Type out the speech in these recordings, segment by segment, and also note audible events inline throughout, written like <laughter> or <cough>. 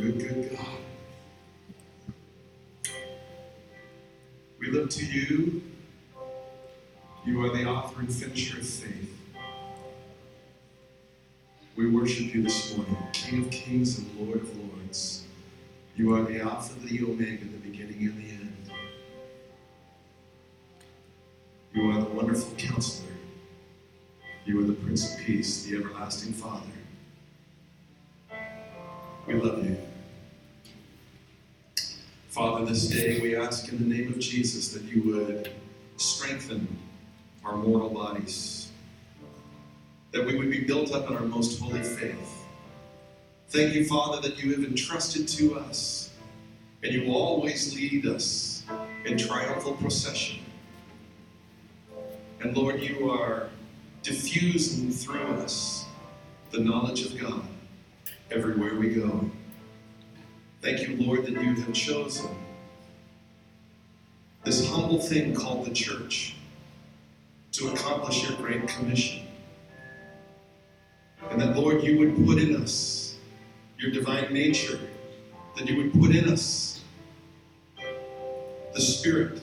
good, good God. We look to you. You are the author and finisher of faith. We worship you this morning, King of kings and Lord of lords. You are the Alpha, the Omega, the beginning and the end. You are the wonderful counselor. You are the Prince of Peace, the everlasting Father. We love you. This day we ask in the name of Jesus that you would strengthen our mortal bodies, that we would be built up in our most holy faith. Thank you, Father, that you have entrusted to us, and you always lead us in triumphal procession. And Lord, you are diffusing through us the knowledge of God everywhere we go. Thank you, Lord, that you have chosen this humble thing called the church to accomplish your great commission. And that, Lord, you would put in us your divine nature, that you would put in us the Spirit.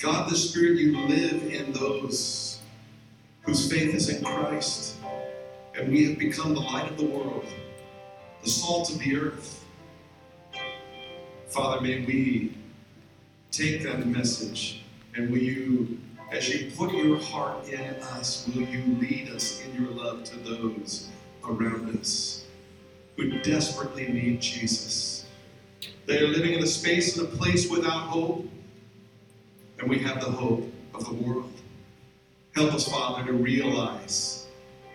God, the Spirit, you live in those whose faith is in Christ. And we have become the light of the world, the salt of the earth. Father, may we take that message and will you, as you put your heart in us, will you lead us in your love to those around us who desperately need Jesus? They are living in a space and a place without hope, and we have the hope of the world. Help us, Father, to realize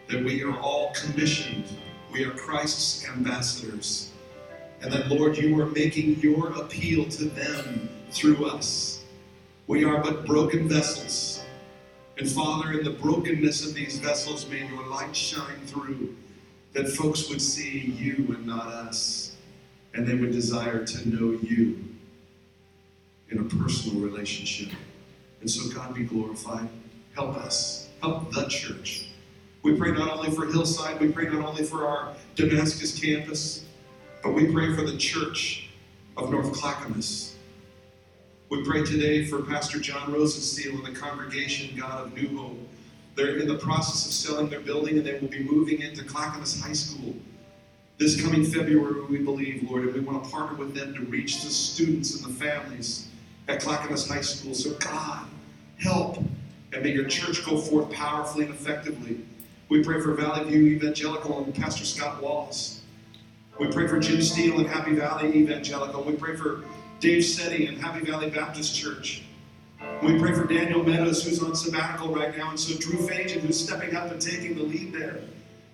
that we are all commissioned. We are Christ's ambassadors. And that, Lord, you are making your appeal to them through us. We are but broken vessels. And, Father, in the brokenness of these vessels, may your light shine through, that folks would see you and not us. And they would desire to know you in a personal relationship. And so, God be glorified. Help us. Help the church. We pray not only for Hillside, we pray not only for our Damascus campus, but we pray for the church of North Clackamas. We pray today for Pastor John Rosensteel and the congregation, God of New Hope. They're in the process of selling their building and they will be moving into Clackamas High School this coming February, we believe, Lord, and we want to partner with them to reach the students and the families at Clackamas High School. So, God, help and may your church go forth powerfully and effectively. We pray for Valley View Evangelical and Pastor Scott Wallace. We pray for Jim Steele and Happy Valley Evangelical. We pray for Dave Setti and Happy Valley Baptist Church. We pray for Daniel Meadows, who's on sabbatical right now, and so Drew Fagan, who's stepping up and taking the lead there.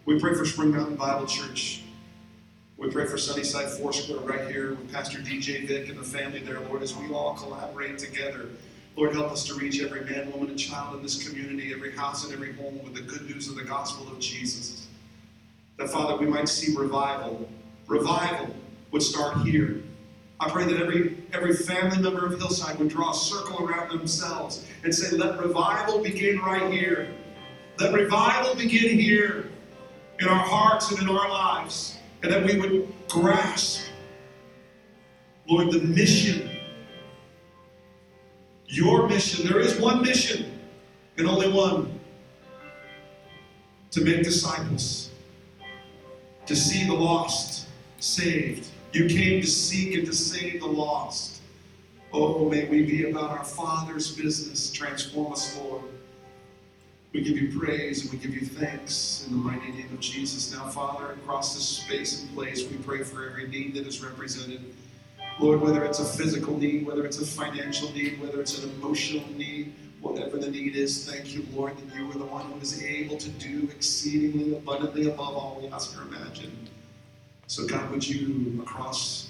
We pray for Spring Mountain Bible Church. We pray for Sunnyside Foursquare right here with Pastor DJ Vick and the family there, Lord, as we all collaborate together. Lord, help us to reach every man, woman, and child in this community, every house, and every home with the good news of the gospel of Jesus. That, Father, we might see revival. Revival would start here. I pray that every, every family member of Hillside would draw a circle around themselves and say, Let revival begin right here. Let revival begin here in our hearts and in our lives and that we would grasp, Lord, the mission. Your mission. There is one mission and only one to make disciples, to see the lost saved. You came to seek and to save the lost. Oh, may we be about our Father's business. Transform us, Lord. We give you praise and we give you thanks in the mighty name of Jesus. Now, Father, across this space and place, we pray for every need that is represented. Lord, whether it's a physical need, whether it's a financial need, whether it's an emotional need, whatever the need is, thank you, Lord, that you are the one who is able to do exceedingly abundantly above all we ask or imagine. So, God, would you, across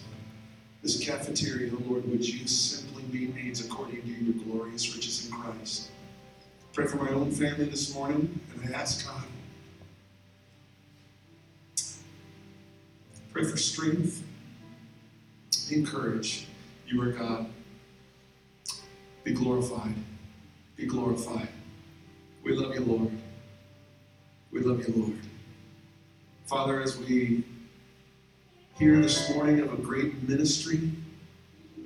this cafeteria, Lord, would you simply meet needs according to your glorious riches in Christ? Pray for my own family this morning, and I ask God. Pray for strength, encourage. You are God. Be glorified. Be glorified. We love you, Lord. We love you, Lord. Father, as we hear this morning of a great ministry,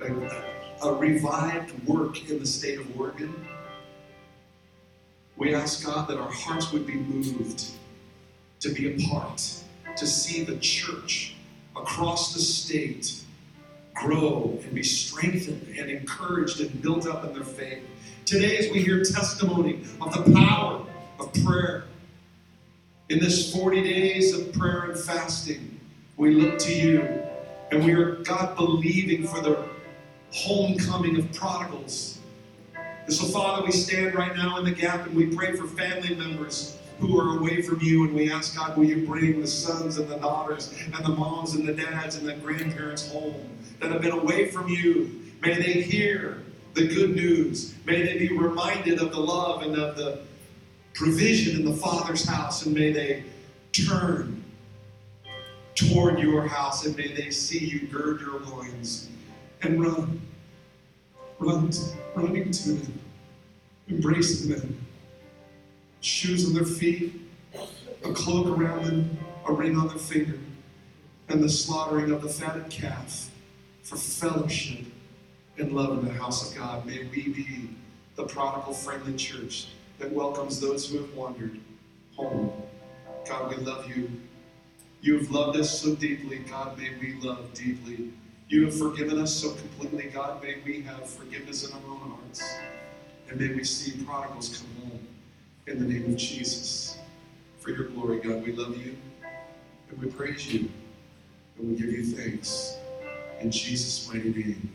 a, a revived work in the state of Oregon. We ask God that our hearts would be moved to be a part, to see the church across the state grow and be strengthened and encouraged and built up in their faith. Today, as we hear testimony of the power of prayer, in this 40 days of prayer and fasting, we look to you and we are, God, believing for the homecoming of prodigals. And so, Father, we stand right now in the gap and we pray for family members who are away from you. And we ask, God, will you bring the sons and the daughters and the moms and the dads and the grandparents home that have been away from you? May they hear the good news. May they be reminded of the love and of the provision in the Father's house. And may they turn toward your house and may they see you gird your loins and run. Run, running to them, embracing them shoes on their feet, a cloak around them, a ring on their finger, and the slaughtering of the fatted calf for fellowship and love in the house of God. May we be the prodigal friendly church that welcomes those who have wandered home. God, we love you. You have loved us so deeply. God, may we love deeply. You have forgiven us so completely. God, may we have forgiveness in our own hearts. And may we see prodigals come home in the name of Jesus. For your glory, God, we love you and we praise you and we give you thanks in Jesus' mighty name.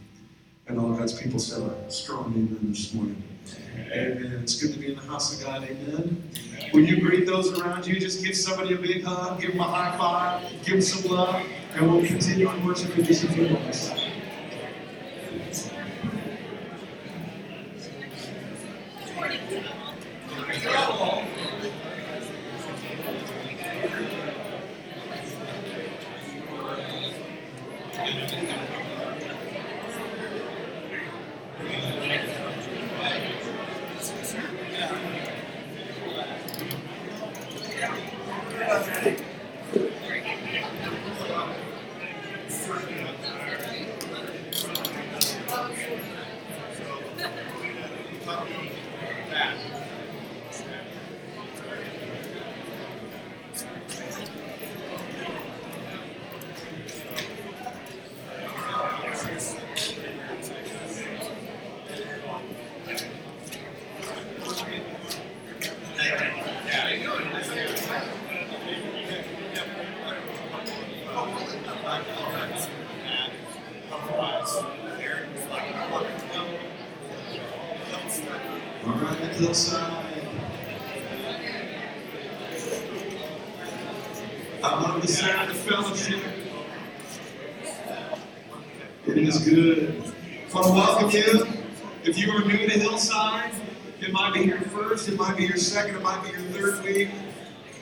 And all God's people said a strong amen this morning. Amen. It's good to be in the house of God. Amen. When you greet those around you, just give somebody a big hug, give them a high five, give them some love, and we'll continue on worship in just a few moments. All right, hillside. I love the sound of fellowship. It is good. I want to welcome you. If you are new to Hillside, it might be your first, it might be your second, it might be your third week.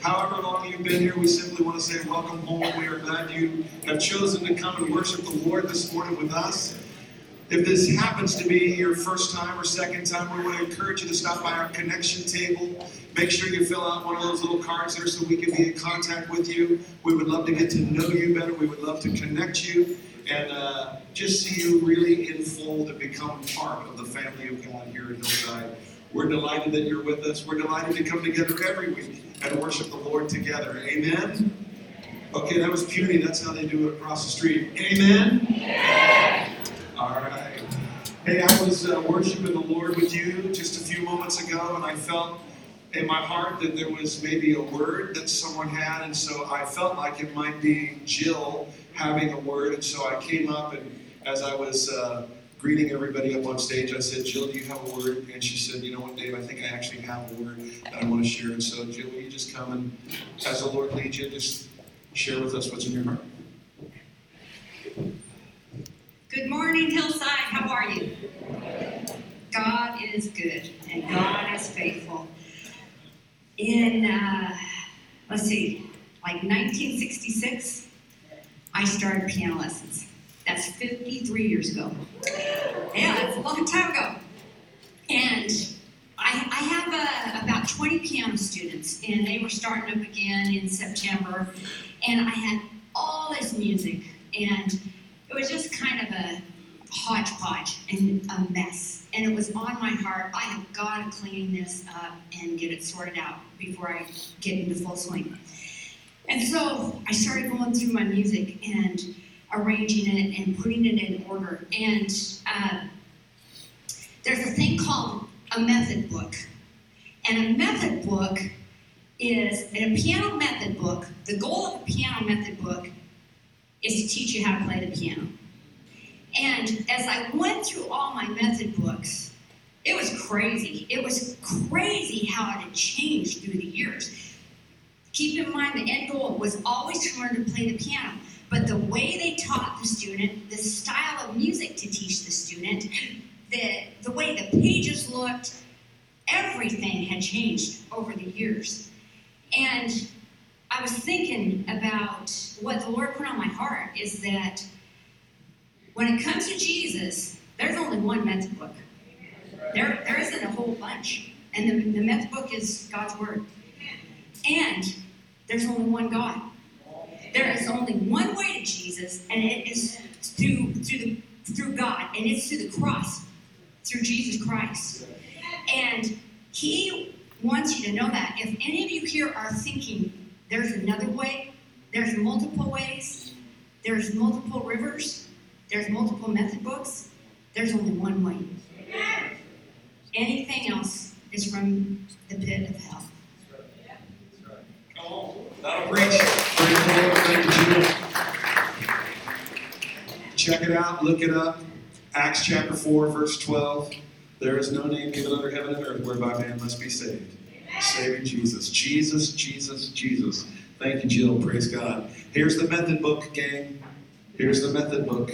However long you've been here, we simply want to say welcome home. We are glad you have chosen to come and worship the Lord this morning with us. If this happens to be your first time or second time, we want to encourage you to stop by our connection table. Make sure you fill out one of those little cards there so we can be in contact with you. We would love to get to know you better. We would love to connect you and uh, just see you really in full to become part of the family of God here at Hillside. We're delighted that you're with us. We're delighted to come together every week and worship the Lord together. Amen. Okay, that was puny. That's how they do it across the street. Amen. Yeah. All right. Hey, I was uh, worshiping the Lord with you just a few moments ago, and I felt in my heart that there was maybe a word that someone had, and so I felt like it might be Jill having a word, and so I came up, and as I was uh, greeting everybody up on stage, I said, Jill, do you have a word? And she said, you know what, Dave, I think I actually have a word that I want to share. And so, Jill, will you just come and, as the Lord leads you, just share with us what's in your heart. Good morning, Hillside. How are you? God is good and God is faithful. In, uh, let's see, like 1966, I started piano lessons. That's 53 years ago. Yeah, that's a long time ago. And I, I have uh, about 20 piano students, and they were starting up again in September. And I had all this music and it was just kind of a hodgepodge and a mess. And it was on my heart. I have got to clean this up and get it sorted out before I get into full swing. And so I started going through my music and arranging it and putting it in order. And uh, there's a thing called a method book. And a method book is in a piano method book, the goal of a piano method book is to teach you how to play the piano. And as I went through all my method books, it was crazy. It was crazy how it had changed through the years. Keep in mind, the end goal was always to learn to play the piano. But the way they taught the student, the style of music to teach the student, the, the way the pages looked, everything had changed over the years. And I was thinking about what the Lord put on my heart is that when it comes to Jesus, there's only one method book. There, there isn't a whole bunch. And the, the method book is God's Word. And there's only one God. There is only one way to Jesus, and it is through through the through God, and it's through the cross, through Jesus Christ. And He wants you to know that. If any of you here are thinking there's another way, there's multiple ways, there's multiple rivers, there's multiple method books, there's only one way. Anything else is from the pit of hell. Come on. That'll preach. Praise the Lord. Thank you, Jill. Check it out. Look it up. Acts chapter 4, verse 12. There is no name given under heaven and earth whereby man must be saved. Saving Jesus. Jesus, Jesus, Jesus. Thank you, Jill. Praise God. Here's the method book, gang. Here's the method book.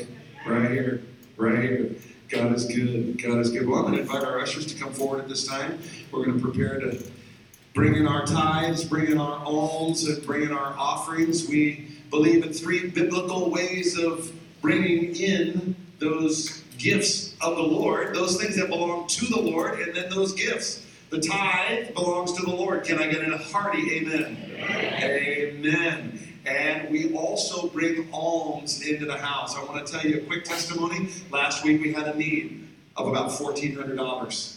Right here. Right here. God is good. God is good. Well, I'm going to invite our ushers to come forward at this time. We're going to prepare to bring in our tithes, bring in our alms, and bring in our offerings. We believe in three biblical ways of bringing in those gifts of the Lord, those things that belong to the Lord, and then those gifts. The tithe belongs to the Lord. Can I get a hearty amen? Amen. amen. And we also bring alms into the house. I want to tell you a quick testimony. Last week we had a need of about $1,400.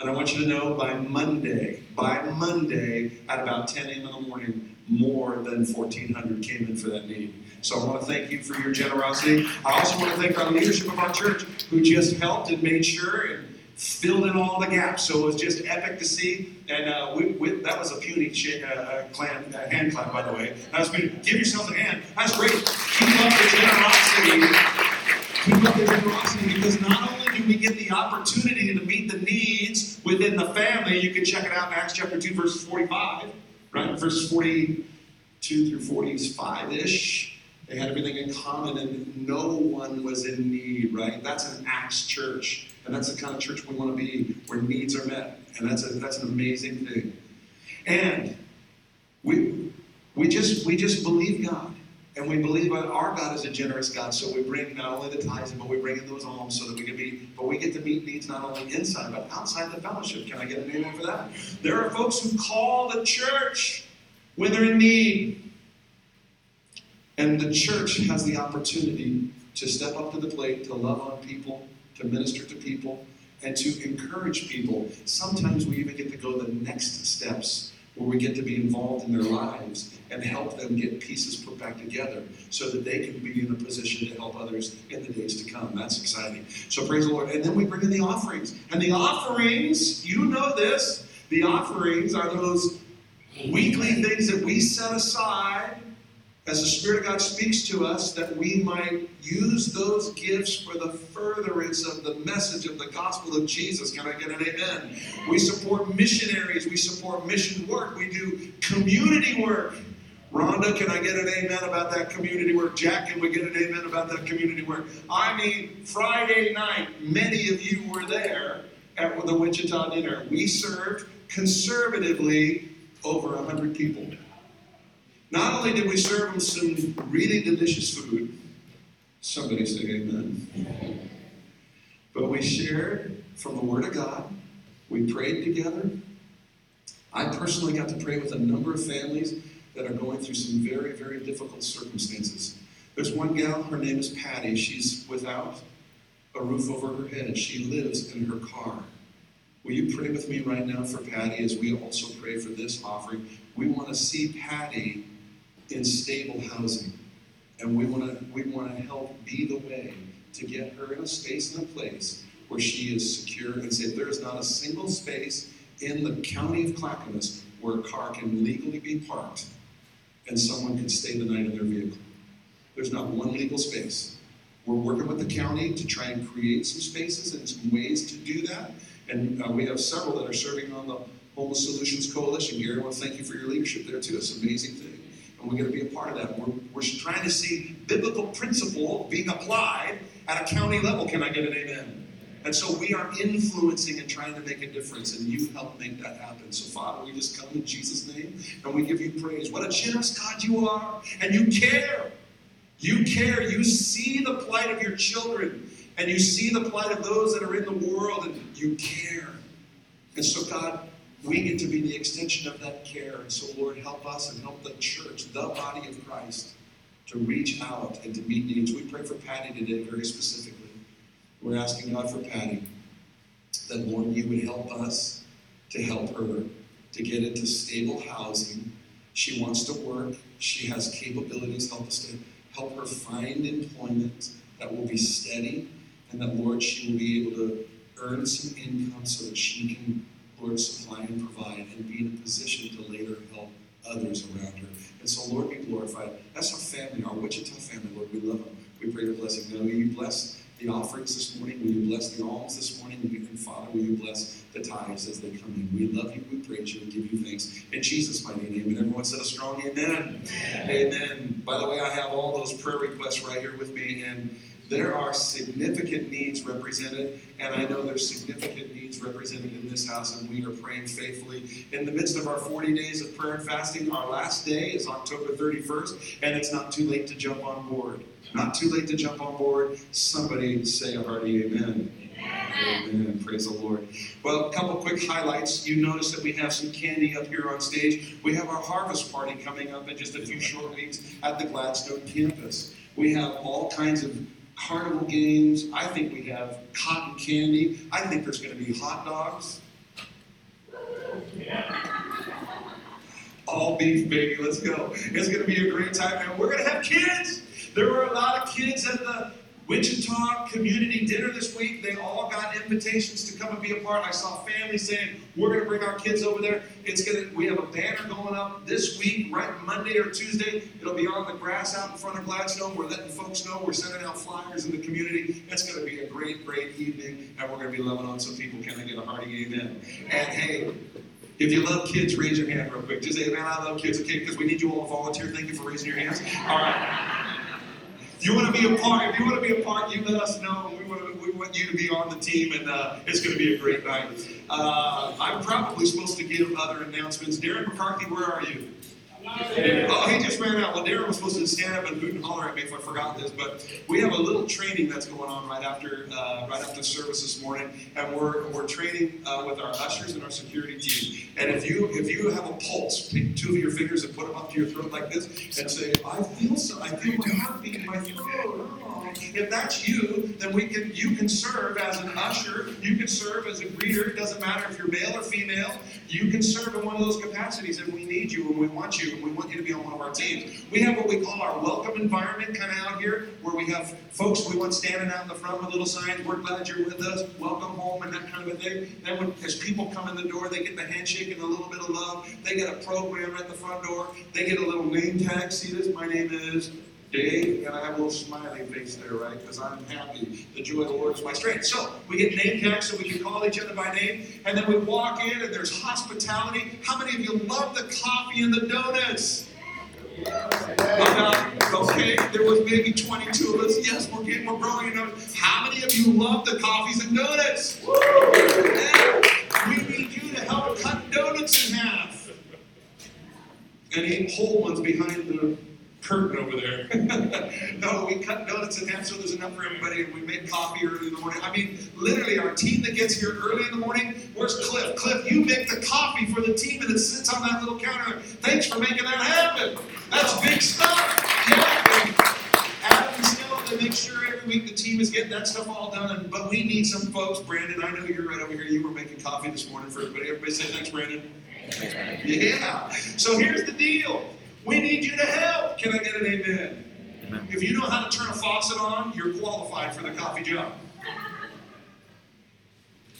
And I want you to know by Monday, by Monday at about 10 a.m. in the morning, more than 1,400 came in for that need. So I want to thank you for your generosity. I also want to thank our leadership of our church who just helped and made sure and filled in all the gaps. So it was just epic to see. And uh, we, we, that was a puny sh- uh, uh, clan, uh, hand clap, by the way. That was good. Give yourself a hand. That's great. Keep up the generosity. Keep up the generosity because not only do we get the opportunity to meet the needs within the family, you can check it out in Acts chapter 2, verses 45, right? Verse 42 through 45 ish. They had everything in common and no one was in need, right? That's an Acts church. And that's the kind of church we want to be, where needs are met. And that's, a, that's an amazing thing. And we, we, just, we just believe God. And we believe our God is a generous God, so we bring not only the tithes, but we bring in those alms so that we can be, but we get to meet needs not only inside, but outside the fellowship. Can I get an amen for that? There are folks who call the church when they're in need. And the church has the opportunity to step up to the plate, to love on people, to minister to people, and to encourage people. Sometimes we even get to go the next steps where we get to be involved in their lives and help them get pieces put back together so that they can be in a position to help others in the days to come. That's exciting. So praise the Lord. And then we bring in the offerings. And the offerings, you know this, the offerings are those weekly things that we set aside as the Spirit of God speaks to us, that we might use those gifts for the furtherance of the message of the gospel of Jesus. Can I get an amen? We support missionaries, we support mission work, we do community work. Rhonda, can I get an amen about that community work? Jack, can we get an amen about that community work? I mean, Friday night, many of you were there at the Wichita dinner. We served conservatively over 100 people. Not only did we serve them some really delicious food, somebody say amen, but we shared from the Word of God. We prayed together. I personally got to pray with a number of families that are going through some very, very difficult circumstances. There's one gal, her name is Patty. She's without a roof over her head. She lives in her car. Will you pray with me right now for Patty as we also pray for this offering? We want to see Patty in stable housing. And we want to we want to help be the way to get her in a space and a place where she is secure and safe. There is not a single space in the county of Clackamas where a car can legally be parked and someone can stay the night in their vehicle. There's not one legal space. We're working with the county to try and create some spaces and some ways to do that. And uh, we have several that are serving on the Homeless Solutions Coalition. Gary, I want to thank you for your leadership there too. It's an amazing thing. And we're going to be a part of that. We're, we're trying to see biblical principle being applied at a county level. Can I get an amen? And so we are influencing and trying to make a difference, and you help make that happen. So, Father, we just come in Jesus' name and we give you praise. What a generous God you are, and you care. You care. You see the plight of your children, and you see the plight of those that are in the world, and you care. And so, God, we get to be the extension of that care. And so, Lord, help us and help the church, the body of Christ, to reach out and to meet needs. We pray for Patty today very specifically. We're asking God for Patty that, Lord, you would help us to help her to get into stable housing. She wants to work, she has capabilities. Help us to help her find employment that will be steady, and that, Lord, she will be able to earn some income so that she can, Lord, supply and provide and be in a position to later help others around her. And so, Lord, be glorified. That's our family, our Wichita family, Lord. We love them. We pray your blessing. Now, may you bless the offerings this morning. Will you bless the alms this morning? And Father, will you bless the tithes as they come in? We love you, we praise you, and give you thanks. In Jesus' mighty name. And everyone said a strong amen. Amen. amen. By the way, I have all those prayer requests right here with me. And there are significant needs represented, and I know there's significant needs represented in this house, and we are praying faithfully. In the midst of our 40 days of prayer and fasting, our last day is October 31st, and it's not too late to jump on board. Not too late to jump on board. Somebody say a hearty amen. Amen. amen. Praise the Lord. Well, a couple quick highlights. You notice that we have some candy up here on stage. We have our harvest party coming up in just a few short weeks at the Gladstone campus. We have all kinds of carnival games. I think we have cotton candy. I think there's going to be hot dogs. All beef, baby. Let's go. It's going to be a great time, and we're going to have kids. There were a lot of kids at the Wichita community dinner this week. They all got invitations to come and be a part. I saw families saying, "We're going to bring our kids over there." It's to. We have a banner going up this week, right Monday or Tuesday. It'll be on the grass out in front of Gladstone. We're letting folks know. We're sending out flyers in the community. It's going to be a great, great evening, and we're going to be loving on some people. Can I get a hearty amen? And hey. If you love kids, raise your hand real quick. Just say, man, I love kids, okay? Because we need you all to volunteer. Thank you for raising your hands. All right. You want to be a part, if you want to be a part, you let us know. We want, we want you to be on the team, and uh, it's going to be a great night. Uh, I'm probably supposed to give other announcements. Darren McCarthy, where are you? Oh, he just ran out. Well, Darren was supposed to stand up and hoot and holler at me if I forgot this, but we have a little training that's going on right after uh, right after service this morning, and we're we're training uh, with our ushers and our security team. And if you if you have a pulse, take two of your fingers and put them up to your throat like this, and say, "I feel so. I feel my heartbeat in my throat." If that's you, then we can you can serve as an usher, you can serve as a greeter. It doesn't matter if you're male or female. You can serve in one of those capacities, and we need you and we want you we want you to be on one of our teams. We have what we call our welcome environment kind of out here, where we have folks we want standing out in the front with little signs. We're glad you're with us. Welcome home and that kind of a thing. Then when, as people come in the door, they get the handshake and a little bit of love. They get a program at the front door. They get a little name tag. See this? My name is Dave, and I have a little smiley face there, right? Because I'm happy. The joy of the Lord is my strength. So we get name tags so we can call each other by name, and then we walk in and there's hospitality. How many of you love the coffee and the donuts? okay, there was maybe 22 of us. Yes, we're getting, we're growing. How many of you love the coffees and donuts? Yeah. We need you to help cut donuts in half. And eat whole ones behind the curtain over there. <laughs> no, we cut donuts in half so there's enough for everybody, and we make coffee early in the morning. I mean, literally, our team that gets here early in the morning, where's Cliff? Cliff, you make the coffee for the team, and it sits on that little counter. Thanks for making that happen. That's big stuff. Yeah. Adam still to make sure every week the team is getting that stuff all done, and, but we need some folks. Brandon, I know you're right over here. You were making coffee this morning for everybody. Everybody say thanks, Brandon. Yeah. So here's the deal. We need you to help. Can I get an amen? Amen. If you know how to turn a faucet on, you're qualified for the coffee job.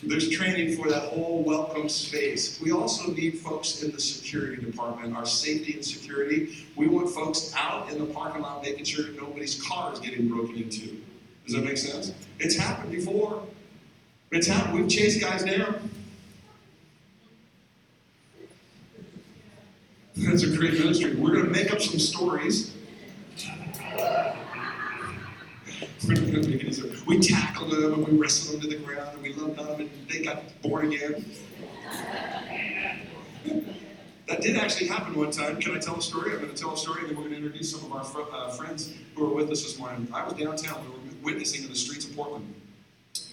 There's training for that whole welcome space. We also need folks in the security department, our safety and security. We want folks out in the parking lot making sure nobody's car is getting broken into. Does that make sense? It's happened before. It's happened. We've chased guys down. That's a great ministry. We're going to make up some stories. <laughs> We tackled them and we wrestled them to the ground and we loved them and they got born again. <laughs> That did actually happen one time. Can I tell a story? I'm going to tell a story and then we're going to introduce some of our fr- uh, friends who are with us this morning. I was downtown. We were witnessing in the streets of Portland.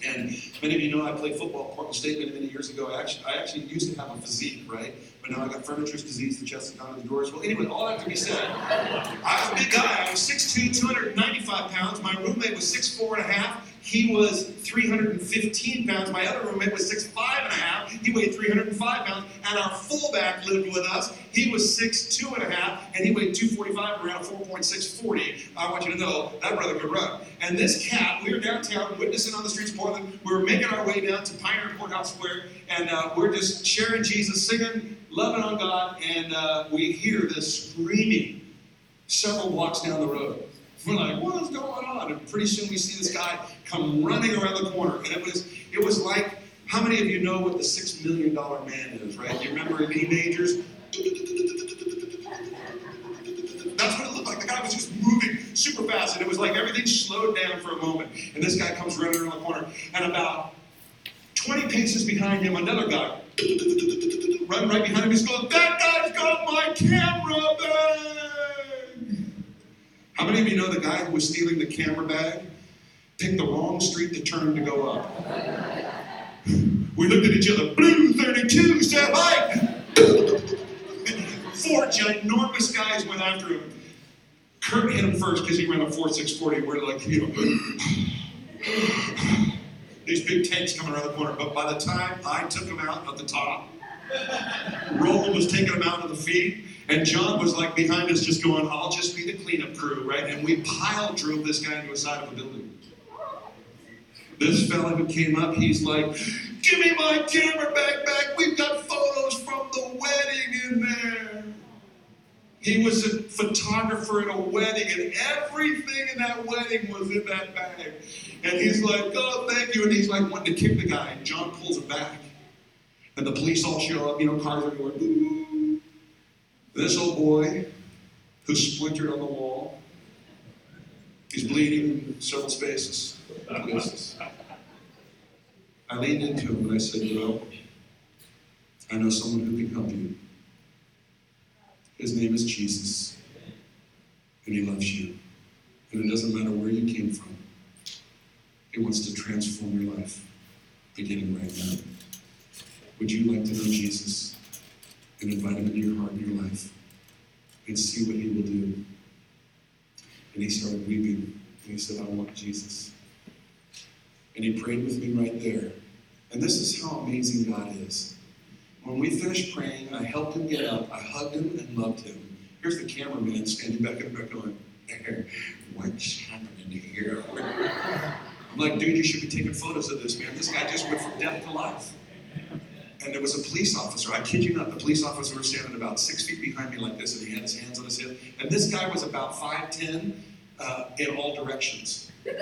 And many of you know I played football at Portland State many, many years ago. I actually, I actually used to have a physique, right? But now I got furniture's disease, the chest is down to the drawers. Well, anyway, all that to be said, I was a big guy. I was 6'2", 295 pounds. My roommate was 6'4 and a half. He was 315 pounds. My other roommate was 6'5 and a half. He weighed 305 pounds. And our fullback lived with us. He was 6'2 and a half, and he weighed 245, around 4.640. I want you to know that brother could run. And this cat, we were downtown witnessing on the streets of Portland. We were making our way down to Pioneer Courthouse Square, and uh, we're just sharing Jesus, singing, loving on God, and uh, we hear this screaming several blocks down the road. We're like, what is going on? And pretty soon we see this guy come running around the corner, and it was it was like, how many of you know what the six million dollar man is, right? You remember in teenagers? That's what it looked like. The guy was just moving super fast, and it was like everything slowed down for a moment. And this guy comes running around the corner, and about 20 paces behind him, another guy run right behind him. He's going, That guy's got my camera bag. How many of you know the guy who was stealing the camera bag picked the wrong street to turn to go up? We looked at each other, blue 32, step high. Four ginormous guys went after him. Kurt hit him first because he ran a 4.640. We're like, you know, <sighs> these big tanks coming around the corner. But by the time I took him out at the top, Roland was taking him out of the feet, and John was like behind us just going, I'll just be the cleanup crew, right? And we pile drove this guy into the side of a building. This fella who came up, he's like, Give me my camera back, back. We've got photos from the wedding in there. He was a photographer at a wedding, and everything in that wedding was in that bag. And he's like, Oh, thank you. And he's like wanting to kick the guy, and John pulls him back. And the police all show up, you know, cars everywhere. Boo. This old boy who's splintered on the wall, he's bleeding in several spaces. places. I leaned into him and I said, Well, I know someone who can help you. His name is Jesus, and he loves you. And it doesn't matter where you came from, he wants to transform your life, beginning right now. Would you like to know Jesus and invite him into your heart and your life and see what he will do? And he started weeping and he said, I want Jesus. And he prayed with me right there. And this is how amazing God is. When we finished praying, I helped him get up, I hugged him and loved him. Here's the cameraman standing back in the back going, What's happening here? I'm like, dude, you should be taking photos of this, man. This guy just went from death to life. And there was a police officer, I kid you not, the police officer was standing about six feet behind me like this, and he had his hands on his hip. And this guy was about 5'10 uh, in all directions. <laughs> I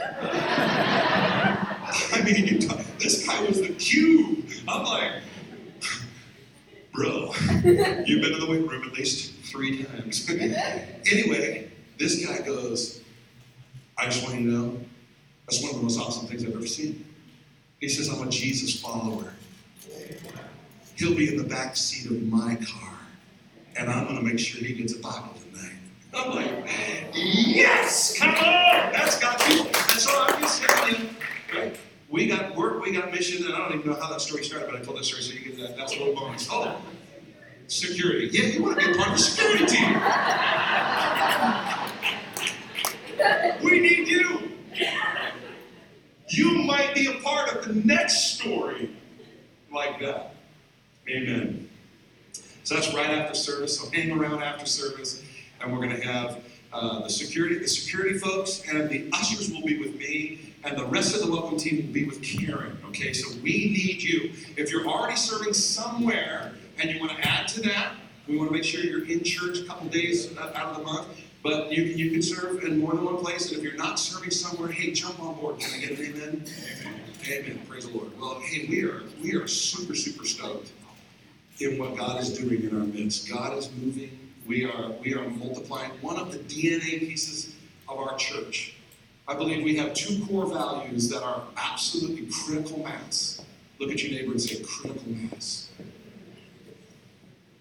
mean, talk, this guy was the cube. I'm like, bro, you've been in the weight room at least three times. <laughs> anyway, this guy goes, I just want you to know, that's one of the most awesome things I've ever seen. He says, I'm a Jesus follower. He'll be in the back seat of my car, and I'm going to make sure he gets a Bible tonight. I'm like, yes, come on, that's got you. And so I'm just telling? We got work, we got mission, and I don't even know how that story started, but I told that story, so you get that. That's a little bonus. Oh, security. Yeah, you want to be part of the security team. We need you. you. might be a part of the next story like that. Amen. So that's right after service. So hang around after service, and we're going to have uh, the security, the security folks, and the ushers will be with me, and the rest of the welcome team will be with Karen. Okay, so we need you. If you're already serving somewhere and you want to add to that, we want to make sure you're in church a couple days out of the month. But you, you can serve in more than one place, and if you're not serving somewhere, hey, jump on board. Can I get an amen? Amen. Amen. Praise the Lord. Well, hey, we are we are super super stoked in what God is doing in our midst. God is moving. We are we are multiplying. One of the DNA pieces of our church. I believe we have two core values that are absolutely critical mass. Look at your neighbor and say critical mass.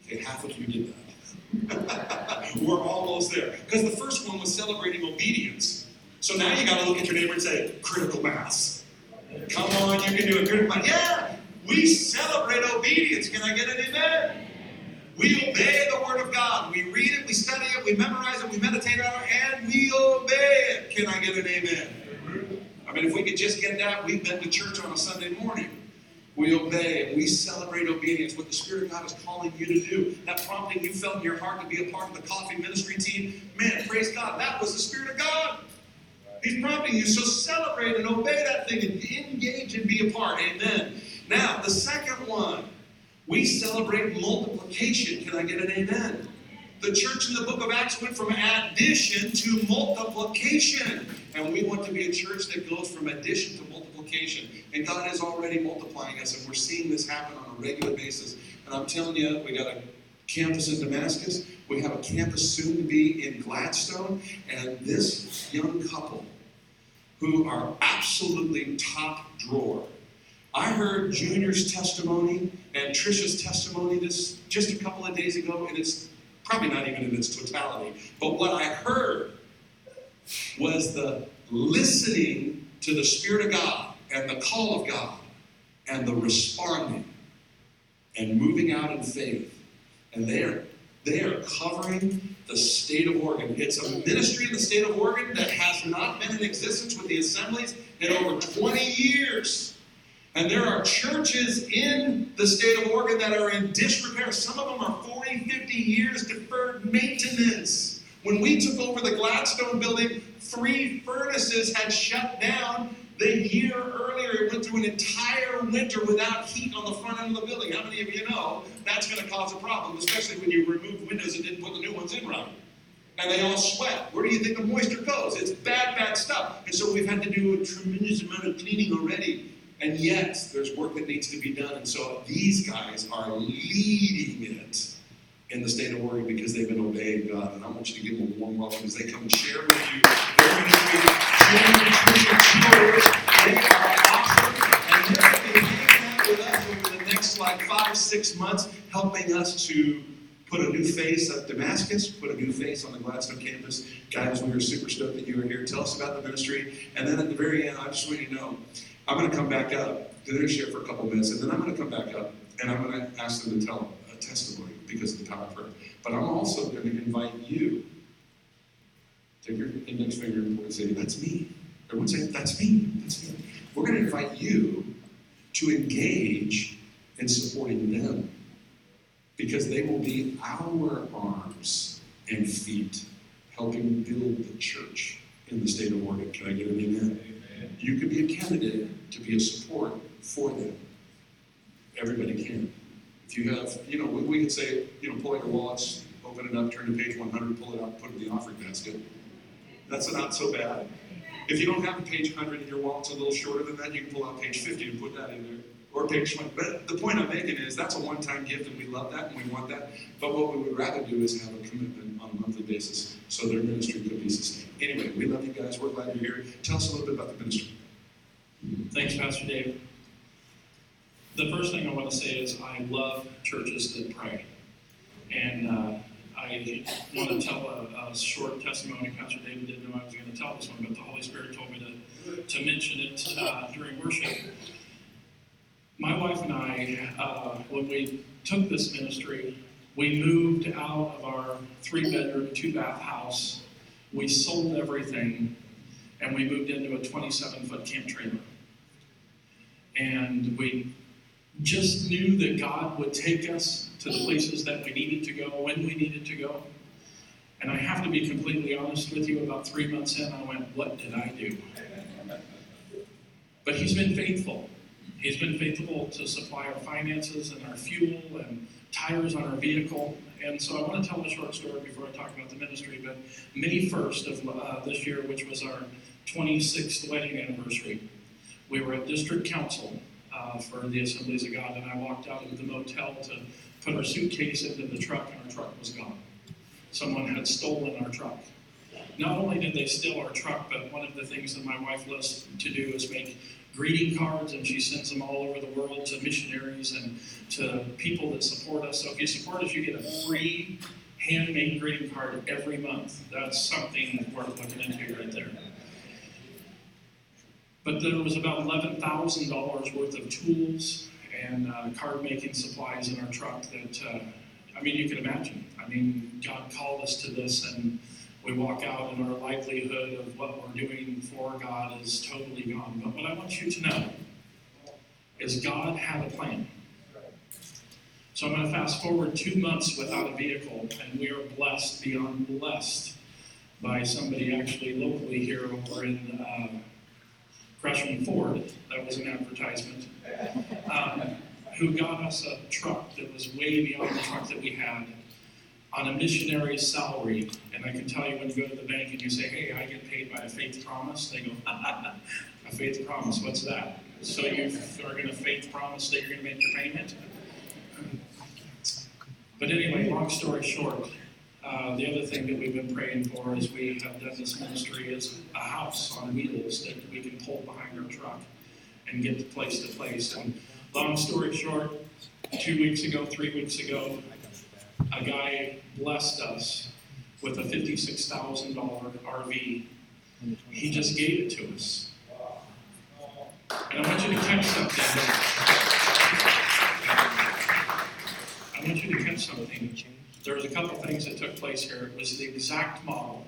Okay, half of you did that. <laughs> We're almost there. Because the first one was celebrating obedience. So now you got to look at your neighbor and say critical mass. Come on, you can do it. Critical mass. Yeah, we celebrate obedience. Can I get an amen? We obey the Word of God. We read it, we study it, we memorize it, we meditate on it, and we obey it. Can I get an amen? I mean, if we could just get that, we've been to church on a Sunday morning. We obey and we celebrate obedience, what the Spirit of God is calling you to do. That prompting you felt in your heart to be a part of the coffee ministry team, man, praise God, that was the Spirit of God. He's prompting you, so celebrate and obey that thing and engage and be a part. Amen. Now, the second one, we celebrate multiplication. Can I get an amen? The church in the book of Acts went from addition to multiplication. And we want to be a church that goes from addition to multiplication. And God is already multiplying us, and we're seeing this happen on a regular basis. And I'm telling you, we got a campus in Damascus. We have a campus soon to be in Gladstone. And this young couple, who are absolutely top drawer, I heard Junior's testimony and Trisha's testimony this just a couple of days ago, and it's probably not even in its totality. But what I heard was the listening to the Spirit of God and the call of God and the responding and moving out in faith. And they are, they are covering the state of Oregon. It's a ministry in the state of Oregon that has not been in existence with the assemblies in over 20 years. And there are churches in the state of Oregon that are in disrepair. Some of them are 40, 50 years deferred maintenance. When we took over the Gladstone building, three furnaces had shut down. The year earlier, it went through an entire winter without heat on the front end of the building. How many of you know that's going to cause a problem, especially when you remove windows and didn't put the new ones in right? And they all sweat. Where do you think the moisture goes? It's bad, bad stuff. And so we've had to do a tremendous amount of cleaning already and yet, there's work that needs to be done. And so these guys are leading it in the state of Oregon because they've been obeying God. And I want you to give them a warm welcome as they come and share with you their ministry. They are awesome. And they're going to be hanging out with us over the next like five, six months, helping us to put a new face at Damascus, put a new face on the Gladstone campus. Guys, we are super stoked that you are here. Tell us about the ministry. And then at the very end, I just want you to know I'm going to come back up. They're going to share for a couple minutes, and then I'm going to come back up and I'm going to ask them to tell a testimony because of the power of prayer. But I'm also going to invite you. Take your index finger and say, That's me. Everyone say, That's me. That's me. We're going to invite you to engage in supporting them because they will be our arms and feet helping build the church in the state of Oregon. Can I get an amen? You could be a candidate to be a support for them. Everybody can. If you have, you know, we, we could say, you know, pull out your wallets, open it up, turn to page 100, pull it out, put it in the offering basket. That's not so bad. If you don't have a page 100 and your wallet's a little shorter than that, you can pull out page 50 and put that in there. Or page 20. But the point I'm making is that's a one time gift and we love that and we want that. But what we would rather do is have a commitment on a monthly basis so their ministry could be sustained. Anyway, we love you guys. We're glad you're here. Tell us a little bit about the ministry. Thanks, Pastor Dave. The first thing I want to say is I love churches that pray. And uh, I want to tell a, a, short testimony. Pastor David didn't know I was going to tell this one, but the Holy Spirit told me to, to mention it uh, during worship. My wife and I, uh, when we took this ministry, we moved out of our three bedroom, two bath house. We sold everything and we moved into a 27 foot camp trailer. and we just knew that God would take us to the places that we needed to go when we needed to go. And I have to be completely honest with you, about three months in, I went, What did I do? But He's been faithful. He's been faithful to supply our finances and our fuel and tires on our vehicle. And so I want to tell a short story before I talk about the ministry. But May 1st of uh, this year, which was our 26th wedding anniversary, we were at district council uh, for the Assemblies of God, and I walked out of the motel to put our suitcase into the truck, and our truck was gone. Someone had stolen our truck. Not only did they steal our truck, but one of the things that my wife loves to do is make greeting cards, and she sends them all over the world to missionaries and to people that support us. So if you support us, you get a free handmade greeting card every month. That's something worth looking into right there. But there was about $11,000 worth of tools and uh, card making supplies in our truck that, uh, I mean, you can imagine. I mean, God called us to this, and we walk out, and our livelihood of what we're doing for God is totally gone. But what I want you to know is God had a plan. So I'm going to fast forward two months without a vehicle, and we are blessed beyond blessed by somebody actually locally here over in. Uh, Gresham Ford, that was an advertisement, um, who got us a truck that was way beyond the truck that we had on a missionary salary. And I can tell you when you go to the bank and you say, hey, I get paid by a faith promise, they go, a faith promise, what's that? So you are going to faith promise that you're going to make your payment? But anyway, long story short, uh, the other thing that we've been praying for as we have done this ministry is a house on wheels that we can pull behind our truck and get to place to place. And long story short, two weeks ago, three weeks ago, a guy blessed us with a $56,000 RV. He just gave it to us. And I want you to catch something. I want you to catch something there was a couple things that took place here. It was the exact model,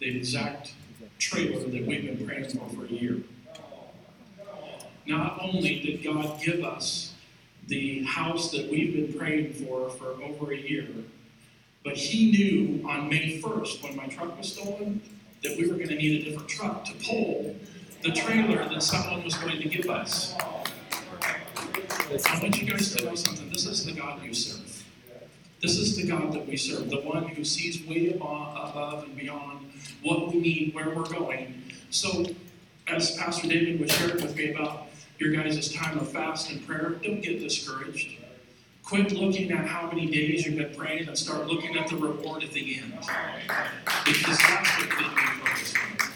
the exact trailer that we've been praying for for a year. Not only did God give us the house that we've been praying for for over a year, but He knew on May 1st, when my truck was stolen, that we were going to need a different truck to pull the trailer that someone was going to give us. I want you guys to know something. This is the God you serve. This is the God that we serve, the one who sees way above and beyond what we need, where we're going. So, as Pastor David was sharing with me about your guys' time of fast and prayer, don't get discouraged. Quit looking at how many days you've been praying and start looking at the reward at the end. Because that's what we focus on.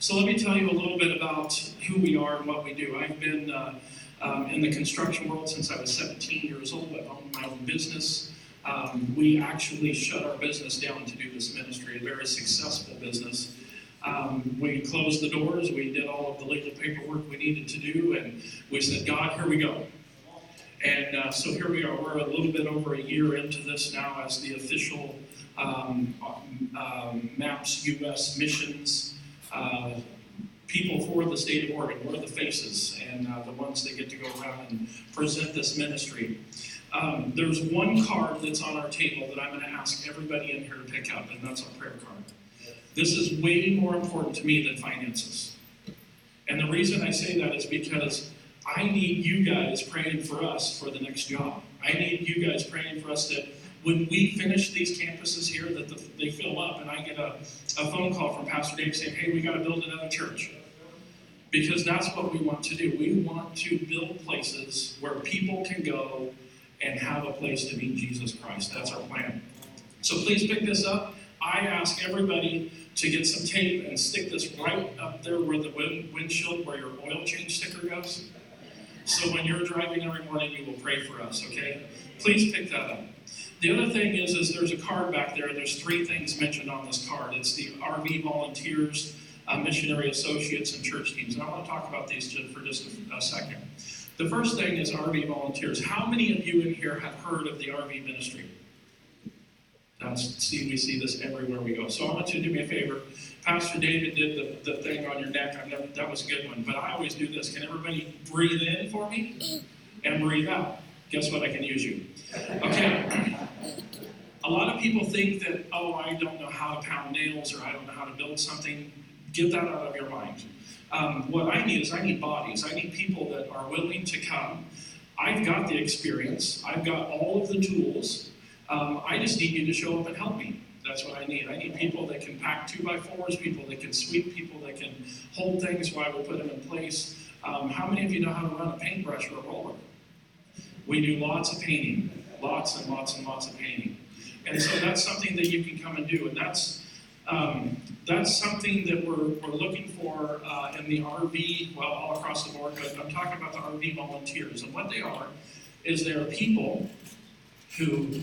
So, let me tell you a little bit about who we are and what we do. I've been uh, um, in the construction world since I was 17 years old. I've owned my own business. Um, we actually shut our business down to do this ministry, a very successful business. Um, we closed the doors, we did all of the legal paperwork we needed to do, and we said, God, here we go. And uh, so here we are. We're a little bit over a year into this now as the official um, um, MAPS US missions uh, people for the state of Oregon. We're the faces and uh, the ones that get to go around and present this ministry. Um, there's one card that's on our table that I'm going to ask everybody in here to pick up, and that's our prayer card. This is way more important to me than finances. And the reason I say that is because I need you guys praying for us for the next job. I need you guys praying for us that when we finish these campuses here, that the, they fill up, and I get a, a phone call from Pastor Dave saying, "Hey, we got to build another church." because that's what we want to do. We want to build places where people can go and have a place to meet Jesus Christ. That's our plan. So please pick this up. I ask everybody to get some tape and stick this right up there where the wind, windshield, where your oil change sticker goes. So when you're driving every morning, you will pray for us, okay? Please pick that up. The other thing is, is there's a card back there. And there's three things mentioned on this card. It's the RV volunteers uh, missionary associates and church teams. And I want to talk about these for just a, a second. The first thing is RV volunteers. How many of you in here have heard of the RV ministry? That's, see, we see this everywhere we go. So I want you to do me a favor. Pastor David did the, the thing on your neck. I've never, that was a good one. But I always do this. Can everybody breathe in for me and breathe out? Guess what? I can use you. Okay. A lot of people think that, oh, I don't know how to pound nails or I don't know how to build something. Get that out of your mind. Um, what I need is I need bodies. I need people that are willing to come. I've got the experience. I've got all of the tools. Um, I just need you to show up and help me. That's what I need. I need people that can pack two by fours, people that can sweep, people that can hold things while we put them in place. Um, how many of you know how to run a paintbrush or a roller? We do lots of painting, lots and lots and lots of painting. And so that's something that you can come and do. And that's um, that's something that we're, we're looking for uh, in the RV, well, all across the board, but I'm talking about the RV volunteers. And what they are is they are people who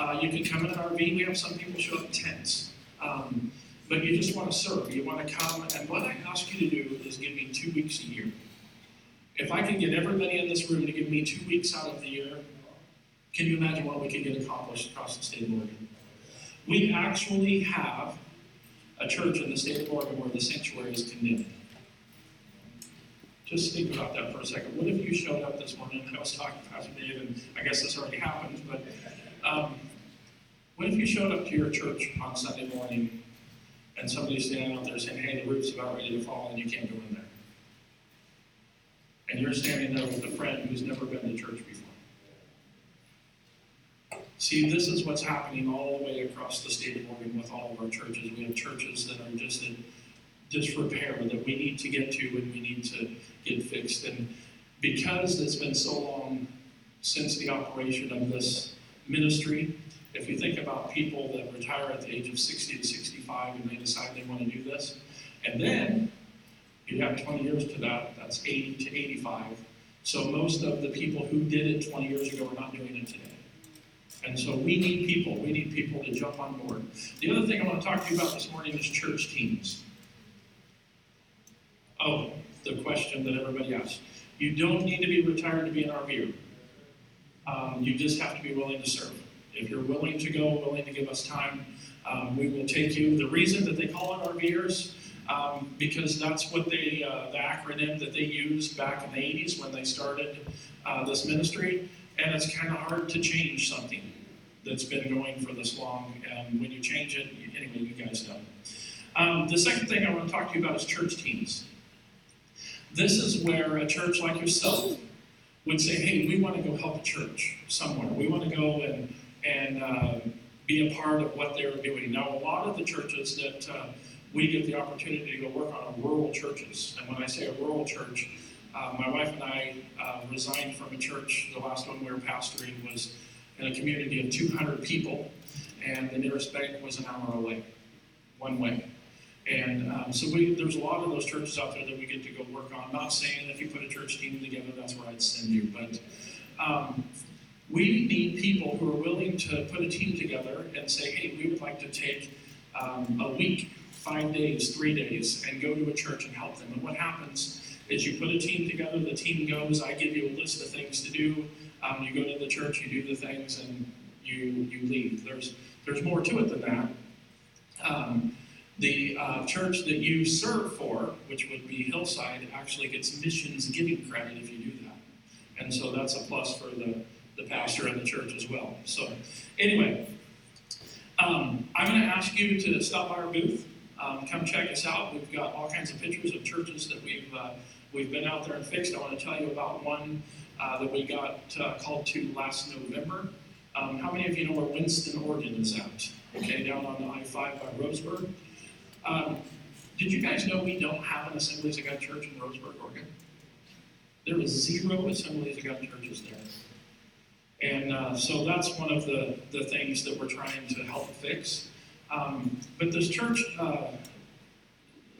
uh, you can come in an RV. We have some people show up in tents. Um, but you just want to serve. You want to come. And what I ask you to do is give me two weeks a year. If I can get everybody in this room to give me two weeks out of the year, can you imagine what we could get accomplished across the state of Oregon? We actually have a church in the state of Oregon where the sanctuary is condemned. Just think about that for a second. What if you showed up this morning? and I was talking to Pastor Dave, and I guess this already happened, but um, what if you showed up to your church on Sunday morning and somebody's standing out there saying, hey, the roof's about ready to fall and you can't go in there? And you're standing there with a friend who's never been to church before. See, this is what's happening all the way across the state of Oregon with all of our churches. We have churches that are just in disrepair that we need to get to and we need to get fixed. And because it's been so long since the operation of this ministry, if you think about people that retire at the age of 60 to 65 and they decide they want to do this, and then you have 20 years to that, that's 80 to 85. So most of the people who did it 20 years ago are not doing it today. And so we need people. We need people to jump on board. The other thing I want to talk to you about this morning is church teams. Oh, the question that everybody asks. You don't need to be retired to be an RVer. Um, you just have to be willing to serve. If you're willing to go, willing to give us time, um, we will take you. The reason that they call it RVers, um, because that's what they, uh, the acronym that they used back in the 80s when they started uh, this ministry and it's kind of hard to change something that's been going for this long. And when you change it, anyway, you guys know. Um, the second thing I want to talk to you about is church teams. This is where a church like yourself would say, "Hey, we want to go help a church somewhere. We want to go and and uh, be a part of what they're doing." Now, a lot of the churches that uh, we get the opportunity to go work on are rural churches, and when I say a rural church, uh, my wife and I uh, resigned from a church. The last one we were pastoring was in a community of 200 people, and the nearest bank was an hour away, one way. And um, so we, there's a lot of those churches out there that we get to go work on. Not saying if you put a church team together, that's where I'd send you, but um, we need people who are willing to put a team together and say, hey, we would like to take um, a week, five days, three days, and go to a church and help them. And what happens is you put a team together, the team goes, I give you a list of things to do. Um, you go to the church, you do the things, and you you leave. There's there's more to it than that. Um, the uh, church that you serve for, which would be Hillside, actually gets missions giving credit if you do that. And so that's a plus for the, the pastor and the church as well. So, anyway, um, I'm going to ask you to stop by our booth. Um, come check us out. We've got all kinds of pictures of churches that we've uh, We've been out there and fixed. I want to tell you about one uh, that we got uh, called to last November. Um, how many of you know where Winston, Oregon is at? Okay, down on the I 5 by Roseburg. Um, did you guys know we don't have an Assemblies of God church in Roseburg, Oregon? There is zero Assemblies of God churches there. And uh, so that's one of the, the things that we're trying to help fix. Um, but this church uh,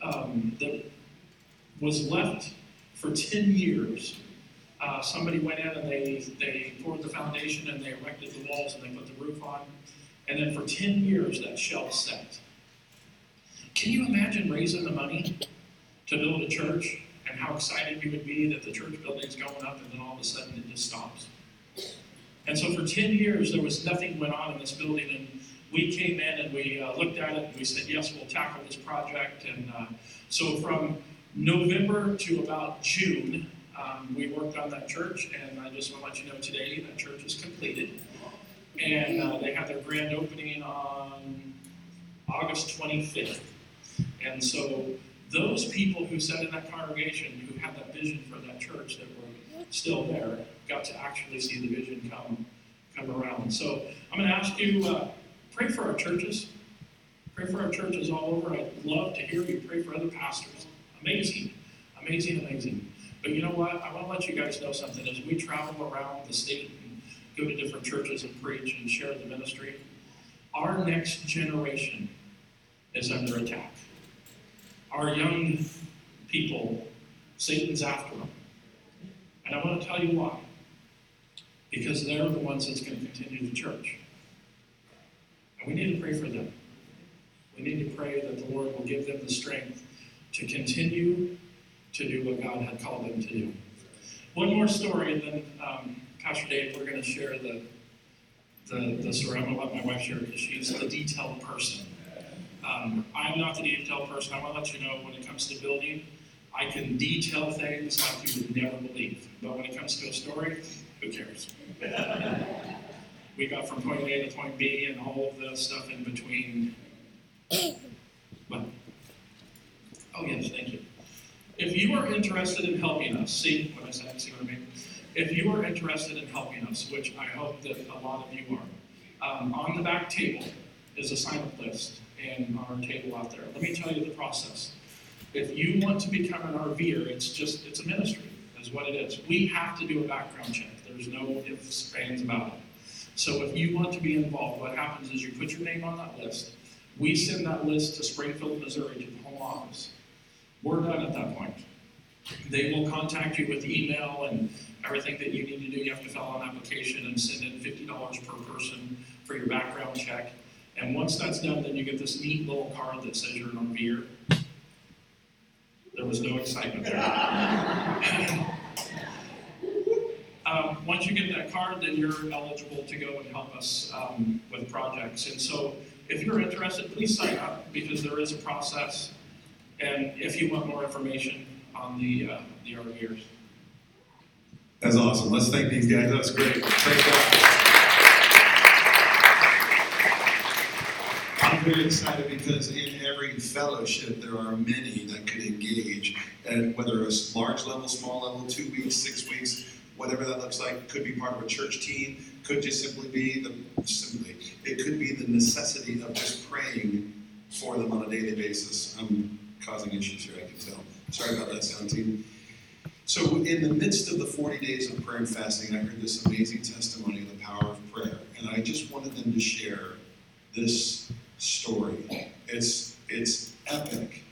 um, that was left for 10 years. Uh, somebody went in and they, they poured the foundation and they erected the walls and they put the roof on. And then for 10 years, that shell set. Can you imagine raising the money to build a church and how excited you would be that the church building's going up and then all of a sudden it just stops? And so for 10 years, there was nothing went on in this building. And we came in and we uh, looked at it and we said, yes, we'll tackle this project. And uh, so from November to about June, um, we worked on that church. And I just want to let you know today that church is completed. And uh, they had their grand opening on August 25th. And so those people who sat in that congregation who had that vision for that church that were still there got to actually see the vision come come around. So I'm going to ask you uh, pray for our churches. Pray for our churches all over. I'd love to hear you pray for other pastors. Amazing, amazing, amazing. But you know what? I want to let you guys know something. As we travel around the state and go to different churches and preach and share the ministry, our next generation is under attack. Our young people, Satan's after them. And I want to tell you why. Because they're the ones that's going to continue the church. And we need to pray for them. We need to pray that the Lord will give them the strength to continue to do what God had called them to do. One more story, and then um, Pastor Dave, we're going to share the, the, the story. I'm going to let my wife share because she's the detailed person. Um, I'm not the detailed person. I want to let you know when it comes to building, I can detail things like you would never believe. But when it comes to a story, who cares? <laughs> we got from point A to point B and all of the stuff in between. What? Oh, yes, thank you. If you are interested in helping us, see what I said, see what I mean? If you are interested in helping us, which I hope that a lot of you are, um, on the back table is a sign up list and on our table out there. Let me tell you the process. If you want to become an RVer, it's just, it's a ministry, is what it is. We have to do a background check. There's no ifs, ands about it. So if you want to be involved, what happens is you put your name on that list. We send that list to Springfield, Missouri, to the home office. We're done at that point. They will contact you with email and everything that you need to do. You have to fill out an application and send in $50 per person for your background check. And once that's done, then you get this neat little card that says you're an RVer. There was no excitement there. <laughs> <laughs> um, once you get that card, then you're eligible to go and help us um, with projects. And so, if you're interested, please sign up because there is a process. And if you want more information on the uh, the RVers. That's awesome. Let's thank these guys. That's great. Thank. I'm very excited because in every fellowship there are many that could engage, and whether it's large level, small level, two weeks, six weeks, whatever that looks like, could be part of a church team, could just simply be the simply it could be the necessity of just praying for them on a daily basis. I'm causing issues here, I can tell. Sorry about that, sound team. So, in the midst of the 40 days of prayer and fasting, I heard this amazing testimony of the power of prayer, and I just wanted them to share this story. It's it's epic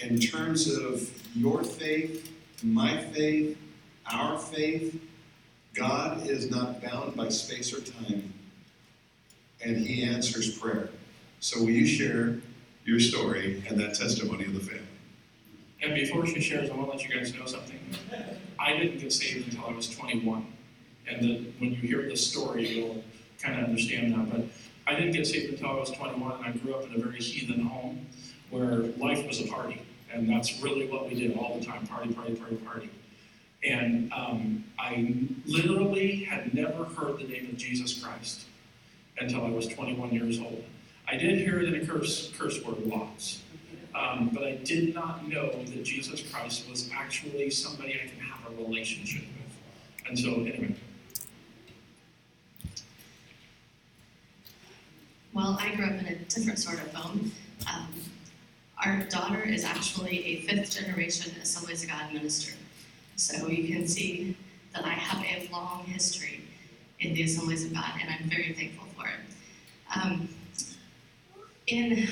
in terms of your faith, my faith, our faith. God is not bound by space or time, and He answers prayer. So, will you share your story and that testimony of the family? And before she shares, I want to let you guys know something. I didn't get saved until I was 21. And the, when you hear this story, you'll kind of understand that. But I didn't get saved until I was 21, and I grew up in a very heathen home where life was a party. And that's really what we did all the time party, party, party, party. And um, I literally had never heard the name of Jesus Christ until I was 21 years old. I did hear it in a curse, curse word lots. Um, but I did not know that Jesus Christ was actually somebody I can have a relationship with. And so, anyway. Well, I grew up in a different sort of home. Um, our daughter is actually a fifth generation Assemblies of God minister. So you can see that I have a long history in the Assemblies of God, and I'm very thankful for it. Um, in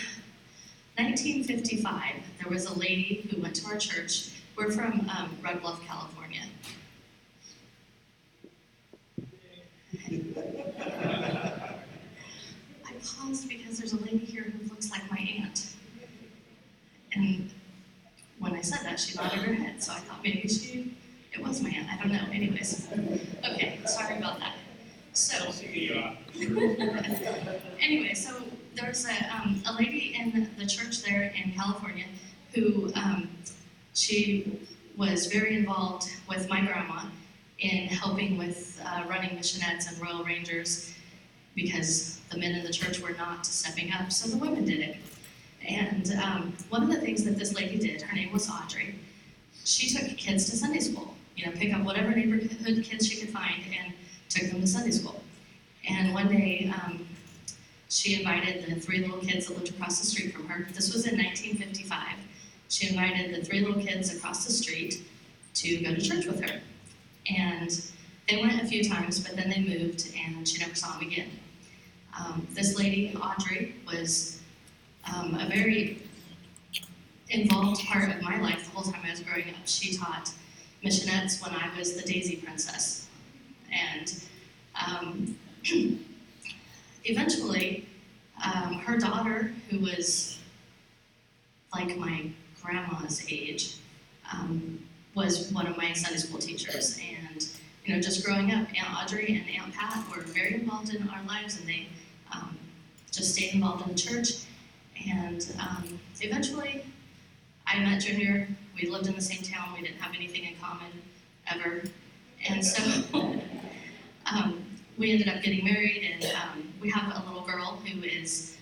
1955, there was a lady who went to our church. We're from um, Red Bluff, California. I paused because there's a lady here who looks like my aunt. And I said that, she nodded her head, so I thought maybe she, it was my aunt. I don't know. Anyways, okay, sorry about that. So, <laughs> anyway, so there was a, um, a lady in the church there in California who um, she was very involved with my grandma in helping with uh, running missionettes and Royal Rangers because the men in the church were not stepping up, so the women did it. And um, one of the things that this lady did, her name was Audrey, she took kids to Sunday school. You know, pick up whatever neighborhood kids she could find and took them to Sunday school. And one day, um, she invited the three little kids that lived across the street from her. This was in 1955. She invited the three little kids across the street to go to church with her. And they went a few times, but then they moved and she never saw them again. Um, this lady, Audrey, was um, a very involved part of my life the whole time I was growing up. She taught missionettes when I was the Daisy Princess. And um, <clears throat> eventually, um, her daughter, who was like my grandma's age, um, was one of my Sunday school teachers. And, you know, just growing up, Aunt Audrey and Aunt Pat were very involved in our lives and they um, just stayed involved in the church. And um, eventually, I met Junior. We lived in the same town. We didn't have anything in common ever. And so <laughs> um, we ended up getting married, and um, we have a little girl who is,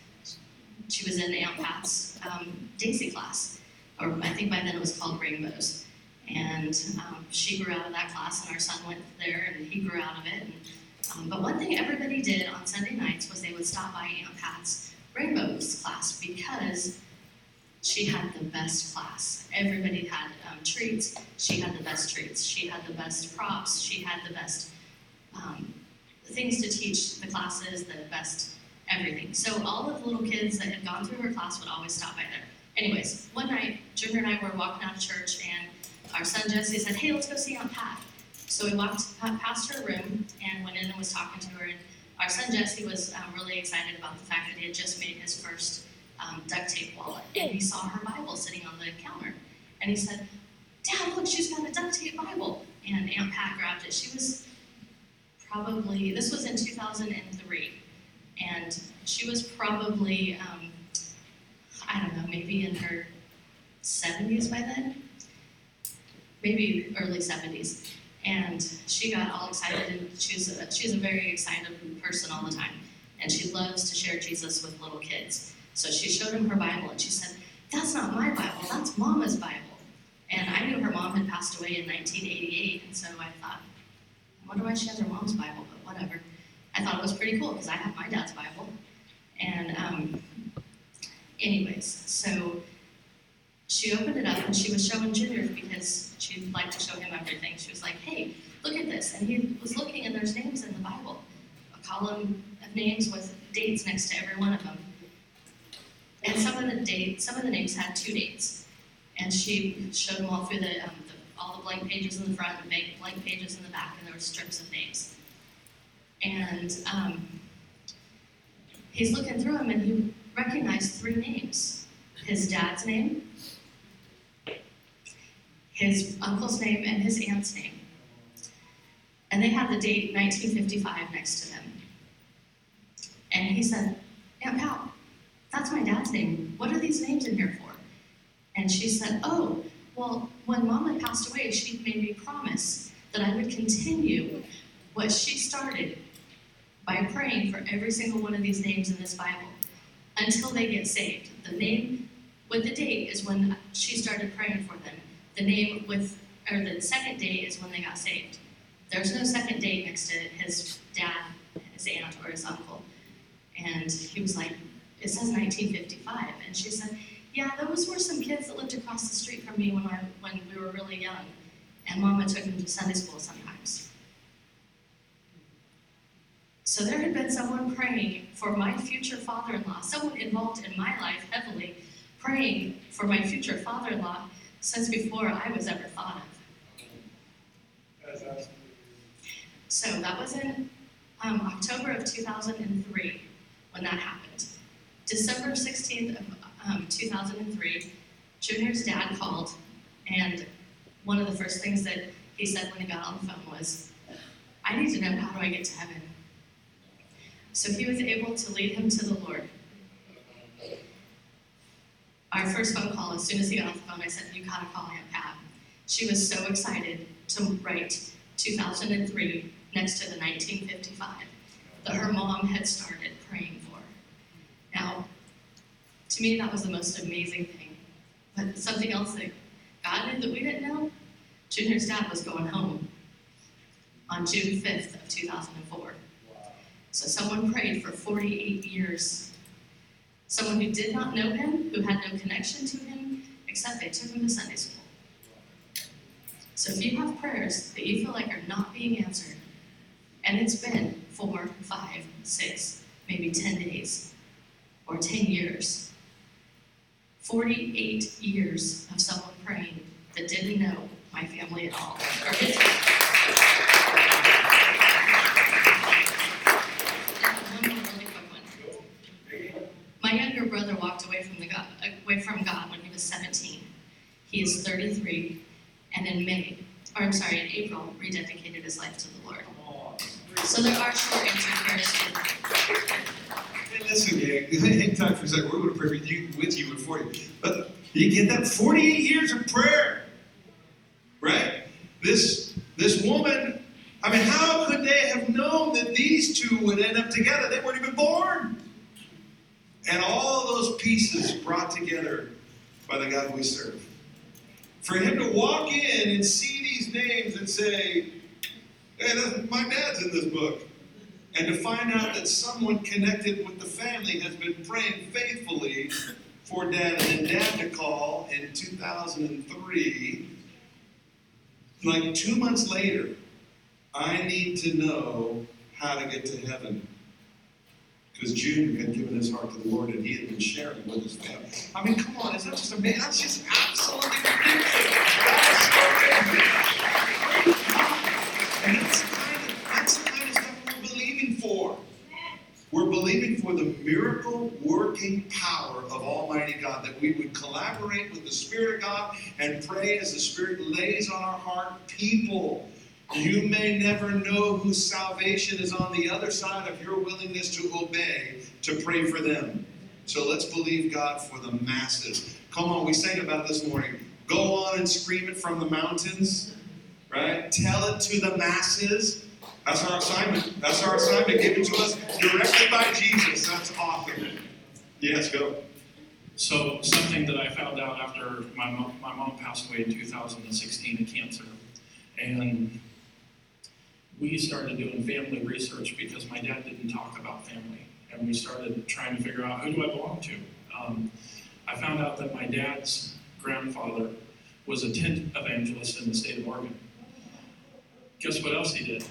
she was in Aunt Pat's um, Daisy class, or I think by then it was called Rainbows. And um, she grew out of that class, and our son went there, and he grew out of it. And, um, but one thing everybody did on Sunday nights was they would stop by Aunt Pat's Rainbows class because she had the best class. Everybody had um, treats. She had the best treats. She had the best props. She had the best um, things to teach the classes, the best everything. So all of the little kids that had gone through her class would always stop by there. Anyways, one night, Junior and I were walking out of church, and our son Jesse said, "Hey, let's go see Aunt Pat." So we walked past her room and went in and was talking to her. And our son Jesse was um, really excited about the fact that he had just made his first um, duct tape wallet, and he saw her Bible sitting on the counter, and he said, "Dad, look, she's got a duct tape Bible." And Aunt Pat grabbed it. She was probably this was in 2003, and she was probably um, I don't know, maybe in her 70s by then, maybe early 70s. And she got all excited, and she's a, she's a very excited person all the time, and she loves to share Jesus with little kids. So she showed him her Bible, and she said, "That's not my Bible. That's Mama's Bible." And I knew her mom had passed away in 1988, and so I thought, I wonder why she has her mom's Bible, but whatever. I thought it was pretty cool because I have my dad's Bible. And um, anyways, so she opened it up and she was showing Junior because she liked to show him everything. She was like, hey, look at this. And he was looking and there's names in the Bible, a column of names with dates next to every one of them. And some of the dates, some of the names had two dates. And she showed them all through the, um, the all the blank pages in the front and blank pages in the back, and there were strips of names. And um, he's looking through them, and he recognized three names: his dad's name, his uncle's name, and his aunt's name. And they had the date 1955 next to them. And he said, Aunt Pat, that's my dad's name. What are these names in here for? And she said, Oh, well, when Mama passed away, she made me promise that I would continue what she started by praying for every single one of these names in this Bible until they get saved. The name with the date is when she started praying for them. The name with, or the second date is when they got saved. There's no second date next to his dad, his aunt, or his uncle. And he was like, it says 1955. And she said, yeah, those were some kids that lived across the street from me when I when we were really young, and Mama took them to Sunday school sometimes. So there had been someone praying for my future father-in-law, someone involved in my life heavily, praying for my future father-in-law since before I was ever thought of. So that was in um, October of 2003 when that happened. December 16th of um, 2003, Junior's dad called, and one of the first things that he said when he got on the phone was, I need to know how do I get to heaven? So he was able to lead him to the Lord. Our first phone call, as soon as he got off the phone, I said, You gotta call Aunt Pat. She was so excited to write 2003 next to the 1955 that her mom had started praying for. Now, to me, that was the most amazing thing. But something else that God knew that we didn't know Junior's dad was going home on June 5th of 2004. So someone prayed for 48 years. Someone who did not know him, who had no connection to him, except they took him to Sunday school. So if you have prayers that you feel like are not being answered, and it's been four, five, six, maybe 10 days, or 10 years, 48 years of someone praying that didn't know my family at all, or his One more really quick one. My younger brother walked away from the God, away from God when he was 17. He is 33, and in May, or I'm sorry, in April, rededicated his life to the Lord. So there are short answer prayers listen, gang, <laughs> tight for a second. We're going to pray with you, with you for you. But you get that 48 years of prayer, right? This this woman. I mean, how could they have known that these two would end up together? They weren't even born. And all those pieces brought together by the God we serve. For him to walk in and see these names and say, "Hey, my dad's in this book." and to find out that someone connected with the family has been praying faithfully for dad and dad to call in 2003 like two months later i need to know how to get to heaven because junior had given his heart to the lord and he had been sharing with his family i mean come on is that just amazing that's just absolutely and that's kind of, that's the kind of stuff we're believing for. We're believing for the miracle working power of Almighty God, that we would collaborate with the Spirit of God and pray as the Spirit lays on our heart people. You may never know whose salvation is on the other side of your willingness to obey to pray for them. So let's believe God for the masses. Come on, we sang about this morning. Go on and scream it from the mountains right? Tell it to the masses. That's our assignment. That's our assignment given to us directly by Jesus. That's awesome. Yes, go. So something that I found out after my mom, my mom passed away in 2016 of cancer, and we started doing family research because my dad didn't talk about family, and we started trying to figure out who do I belong to. Um, I found out that my dad's grandfather was a tent evangelist in the state of Oregon. Guess what else he did?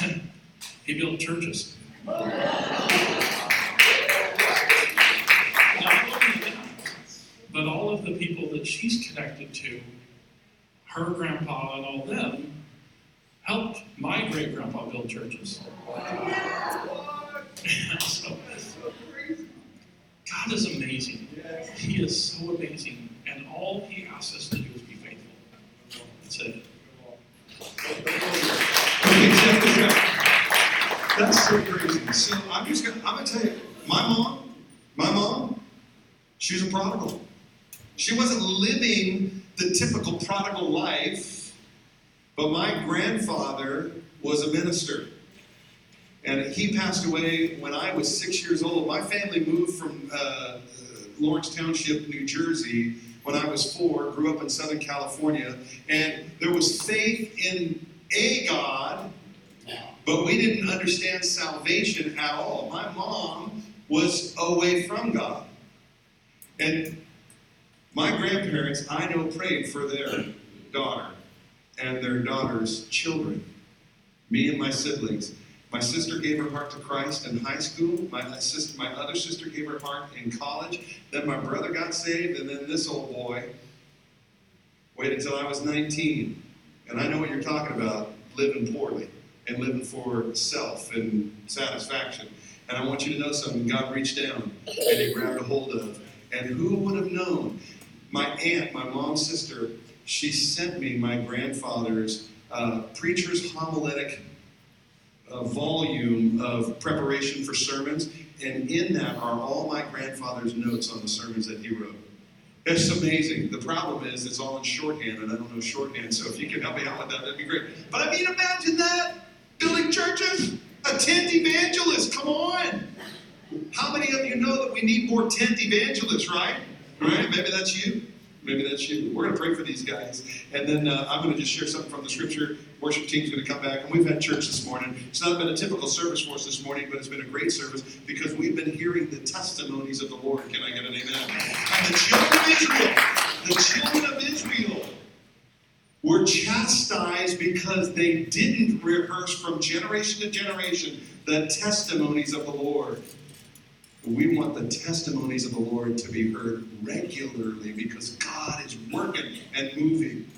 <laughs> he built churches. Not only that, but all of the people that she's connected to, her grandpa and all them, helped my great grandpa build churches. so, God is amazing. He is so amazing. And all he asks us to do is be faithful. That's it. That's so crazy. So I'm just gonna I'm gonna tell you, my mom, my mom, she was a prodigal. She wasn't living the typical prodigal life, but my grandfather was a minister. And he passed away when I was six years old. My family moved from uh, Lawrence Township, New Jersey, when I was four, grew up in Southern California, and there was faith in a God, but we didn't understand salvation at all. My mom was away from God. And my grandparents, I know, prayed for their daughter and their daughter's children, me and my siblings. My sister gave her heart to Christ in high school. My sister, my other sister gave her heart in college. Then my brother got saved, and then this old boy waited until I was 19. And I know what you're talking about, living poorly and living for self and satisfaction. And I want you to know something. God reached down and He grabbed a hold of. And who would have known? My aunt, my mom's sister, she sent me my grandfather's uh, preacher's homiletic uh, volume of preparation for sermons, and in that are all my grandfather's notes on the sermons that he wrote. It's amazing. The problem is it's all in shorthand, and I don't know shorthand, so if you can help me out with that, that'd be great. But I mean, imagine that! Building churches, a tent evangelist, come on! How many of you know that we need more tent evangelists, right? Right? Maybe that's you. Maybe that's you. We're going to pray for these guys. And then uh, I'm going to just share something from the scripture. Worship team's going to come back. And we've had church this morning. It's not been a typical service for us this morning, but it's been a great service because we've been hearing the testimonies of the Lord. Can I get an amen? And the children of Israel, the children of Israel were chastised because they didn't rehearse from generation to generation the testimonies of the Lord. We want the testimonies of the Lord to be heard regularly because God is working and moving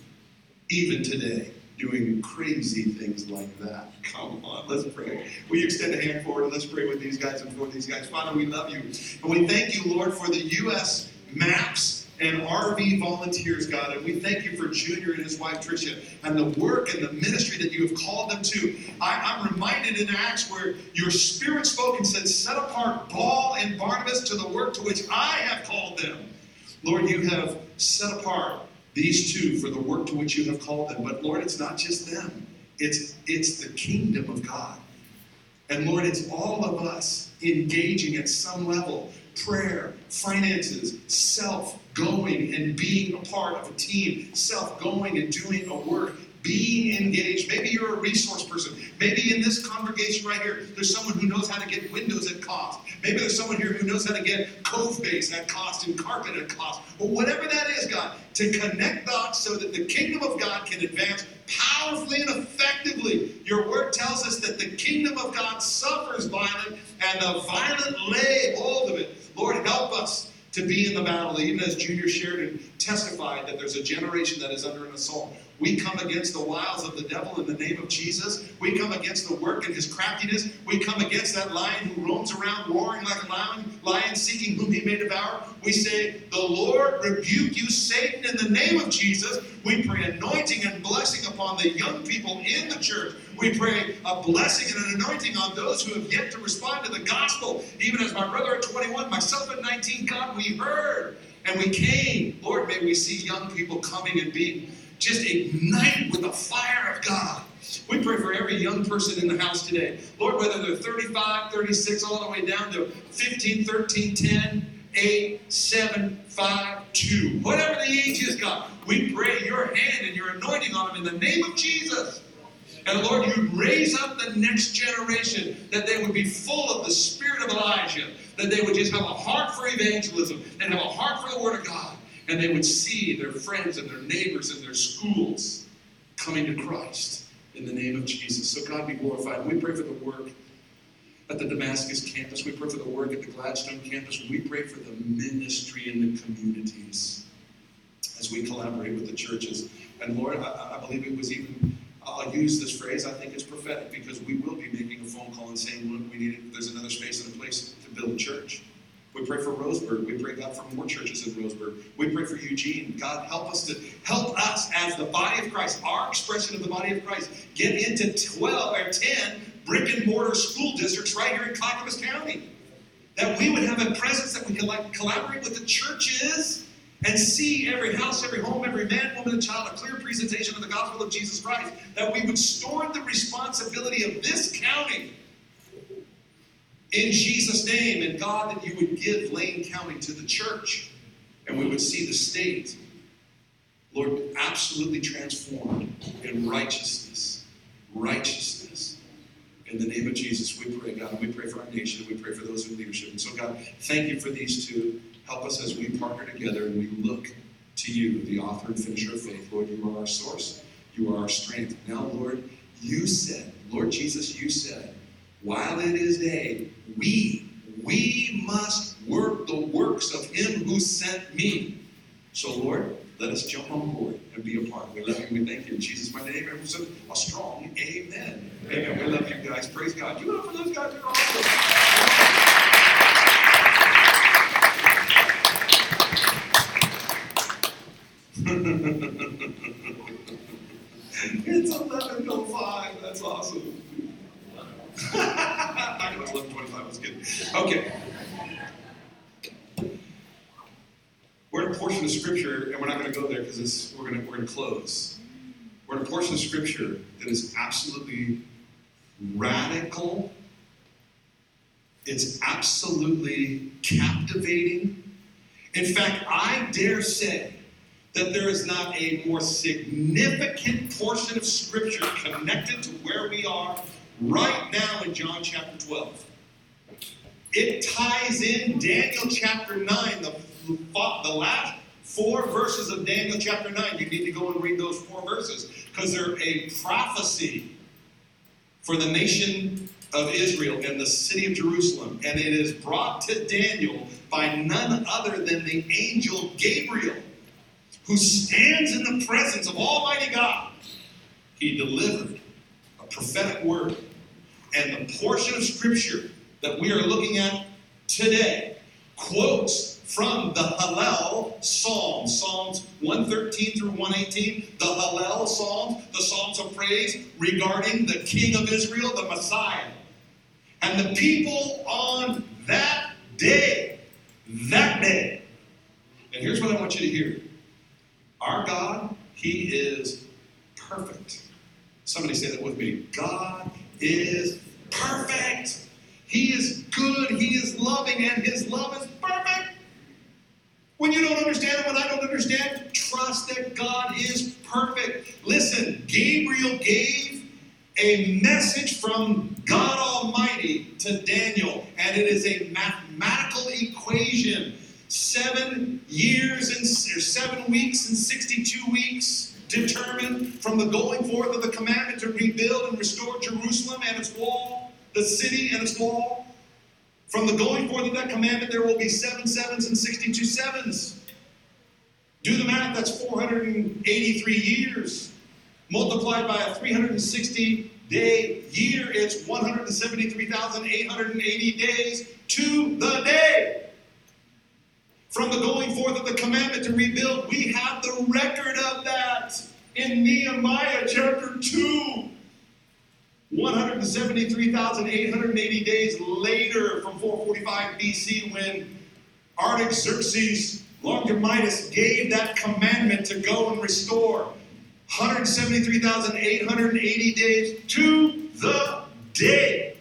even today, doing crazy things like that. Come on, let's pray. Will you extend a hand forward and let's pray with these guys and for these guys? Father, we love you. And we thank you, Lord, for the U.S. maps and RV volunteers, God. And we thank you for Junior and his wife, Tricia, and the work and the ministry that you have called them to. I, am reminded in Acts where your spirit spoke and said, Set apart Paul and Barnabas to the work to which I have called them. Lord, you have set apart these two for the work to which you have called them. But Lord, it's not just them, it's, it's the kingdom of God. And Lord, it's all of us engaging at some level prayer, finances, self going and being a part of a team, self going and doing a work, being engaged. Maybe you're a resource person. Maybe in this congregation right here, there's someone who knows how to get windows at cost. Maybe there's someone here who knows how to get cove base at cost and carpet at cost. Or whatever that is, God, to connect dots so that the kingdom of God can advance powerfully and effectively. Your word tells us that the kingdom of God suffers violence and the violent lay hold of it. Lord, help us to be in the battle, even as Junior shared and testified that there's a generation that is under an assault. We come against the wiles of the devil in the name of Jesus. We come against the work and his craftiness. We come against that lion who roams around roaring like a lion, lion seeking whom he may devour. We say, The Lord rebuke you, Satan, in the name of Jesus. We pray anointing and blessing upon the young people in the church. We pray a blessing and an anointing on those who have yet to respond to the gospel. Even as my brother at 21, myself at 19, God, we heard and we came. Lord, may we see young people coming and being just ignite with the fire of God. We pray for every young person in the house today. Lord, whether they're 35, 36, all the way down to 15, 13, 10, 8, 7, 5, 2. Whatever the age is, God, we pray your hand and your anointing on them in the name of Jesus. And Lord, you'd raise up the next generation that they would be full of the spirit of Elijah, that they would just have a heart for evangelism and have a heart for the Word of God and they would see their friends and their neighbors and their schools coming to Christ in the name of Jesus. So God be glorified. We pray for the work at the Damascus campus. We pray for the work at the Gladstone campus. We pray for the ministry in the communities as we collaborate with the churches. And Lord, I, I believe it was even, I'll use this phrase, I think it's prophetic because we will be making a phone call and saying, look, we need. There's another space and a place to build a church. We pray for Roseburg. We pray, God, for more churches in Roseburg. We pray for Eugene. God, help us to help us as the body of Christ, our expression of the body of Christ, get into 12 or 10 brick and mortar school districts right here in Clackamas County. That we would have a presence that we can like collaborate with the churches and see every house, every home, every man, woman, and child a clear presentation of the gospel of Jesus Christ. That we would store the responsibility of this county in Jesus' name, and God, that you would give Lane County to the church, and we would see the state, Lord, absolutely transformed in righteousness. Righteousness. In the name of Jesus, we pray, God, and we pray for our nation, and we pray for those in leadership. And so, God, thank you for these two. Help us as we partner together and we look to you, the author and finisher of faith. Lord, you are our source, you are our strength. Now, Lord, you said, Lord Jesus, you said, while it is day, we, we must work the works of him who sent me. So, Lord, let us jump on board and be a part. We love you. We thank you. In Jesus' my name, everyone said a strong amen. Amen. We love you guys. Praise God. You up for those guys. They're awesome. <laughs> it's 11.05. That's awesome. <laughs> I know it's 11.25. That's good. Okay. We're in a portion of scripture, and we're not going to go there because we're going we're to close. We're in a portion of scripture that is absolutely radical. It's absolutely captivating. In fact, I dare say that there is not a more significant portion of scripture connected to where we are right now in John chapter 12. It ties in Daniel chapter 9, the, the last four verses of Daniel chapter 9. You need to go and read those four verses because they're a prophecy for the nation of Israel and the city of Jerusalem. And it is brought to Daniel by none other than the angel Gabriel, who stands in the presence of Almighty God. He delivered a prophetic word. And the portion of scripture that we are looking at today quotes from the Hallel Psalms, Psalms 113 through 118, the Hallel Psalms, the Psalms of praise regarding the King of Israel, the Messiah. And the people on that day, that day, and here's what I want you to hear our God, He is perfect. Somebody say that with me God is perfect. He is good, He is loving, and His love is perfect. When you don't understand it, when I don't understand, trust that God is perfect. Listen, Gabriel gave a message from God Almighty to Daniel, and it is a mathematical equation. Seven years and or seven weeks and 62 weeks determined from the going forth of the commandment to rebuild and restore Jerusalem and its wall, the city and its wall. From the going forth of that commandment, there will be seven sevens and 62 sevens. Do the math, that's 483 years. Multiplied by a 360 day year, it's 173,880 days to the day. From the going forth of the commandment to rebuild, we have the record of that in Nehemiah chapter 2. 173,880 days later from 445 BC when Artaxerxes Longimanus gave that commandment to go and restore 173,880 days to the day.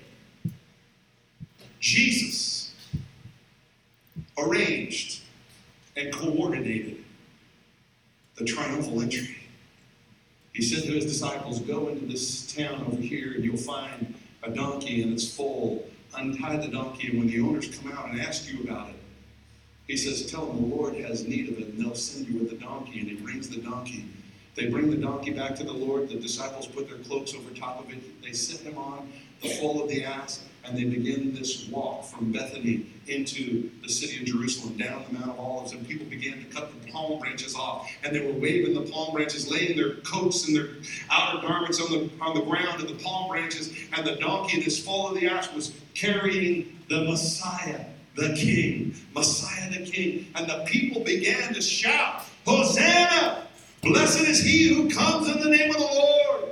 Jesus arranged and coordinated the triumphal entry. He said to his disciples, Go into this town over here, and you'll find a donkey and it's full. Untie the donkey, and when the owners come out and ask you about it, he says, Tell them the Lord has need of it, and they'll send you with the donkey. And he brings the donkey. They bring the donkey back to the Lord. The disciples put their cloaks over top of it. They set him on the foal of the ass, and they begin this walk from Bethany into the city of Jerusalem, down the Mount of Olives. And people began to cut the palm branches off, and they were waving the palm branches, laying their coats and their outer garments on the on the ground and the palm branches. And the donkey, this foal of the ass, was carrying the Messiah, the King, Messiah, the King. And the people began to shout, Hosanna! Blessed is he who comes in the name of the Lord.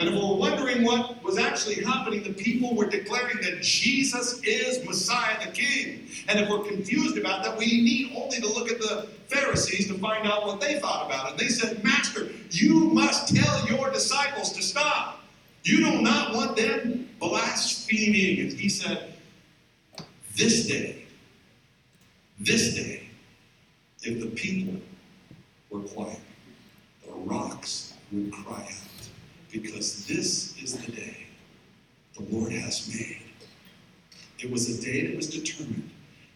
And if we're wondering what was actually happening, the people were declaring that Jesus is Messiah the King. And if we're confused about that, we need only to look at the Pharisees to find out what they thought about it. They said, Master, you must tell your disciples to stop. You do not want them blaspheming. And he said, This day, this day, if the people were quiet, the rocks would cry out, because this is the day the Lord has made. It was a day that was determined,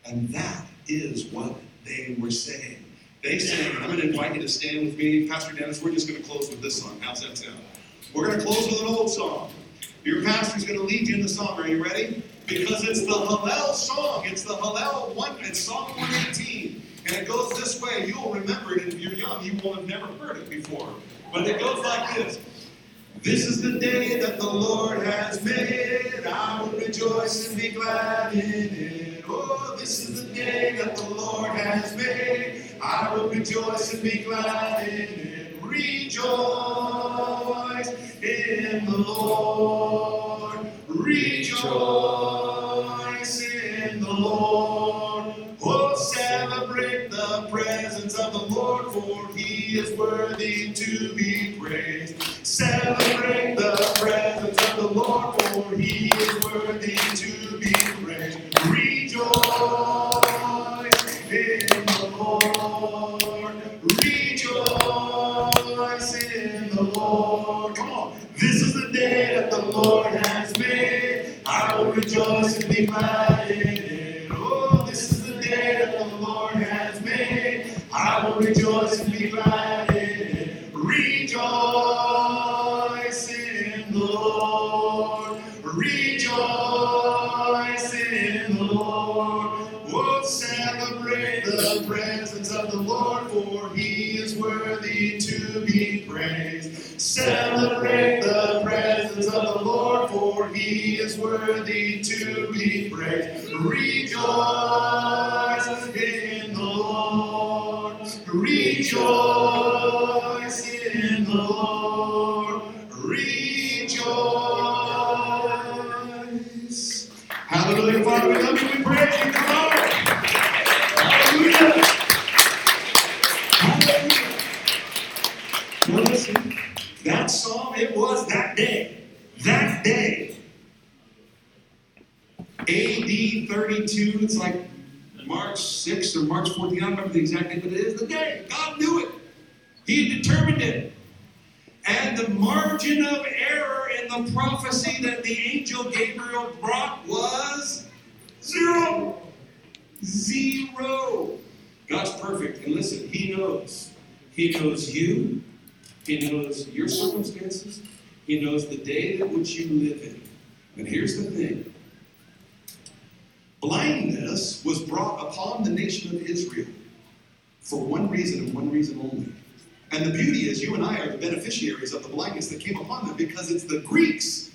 and that is what they were saying. They said, I'm going to invite you to stand with me. Pastor Dennis, we're just going to close with this song. How's that sound? We're going to close with an old song. Your pastor's going to lead you in the song. Are you ready? Because it's the Hallel song. It's the Hallel one. It's Psalm 118. And it goes this way. You'll remember it if you're young. You will have never heard it before. But it goes like this. This is the day that the Lord has made. I will rejoice and be glad in it. Oh, this is the day that the Lord has made. I will rejoice and be glad in it. Rejoice in the Lord. Rejoice in the Lord. Is worthy to be praised. Celebrate He knows the day that which you live in. And here's the thing blindness was brought upon the nation of Israel for one reason and one reason only. And the beauty is, you and I are the beneficiaries of the blindness that came upon them because it's the Greeks,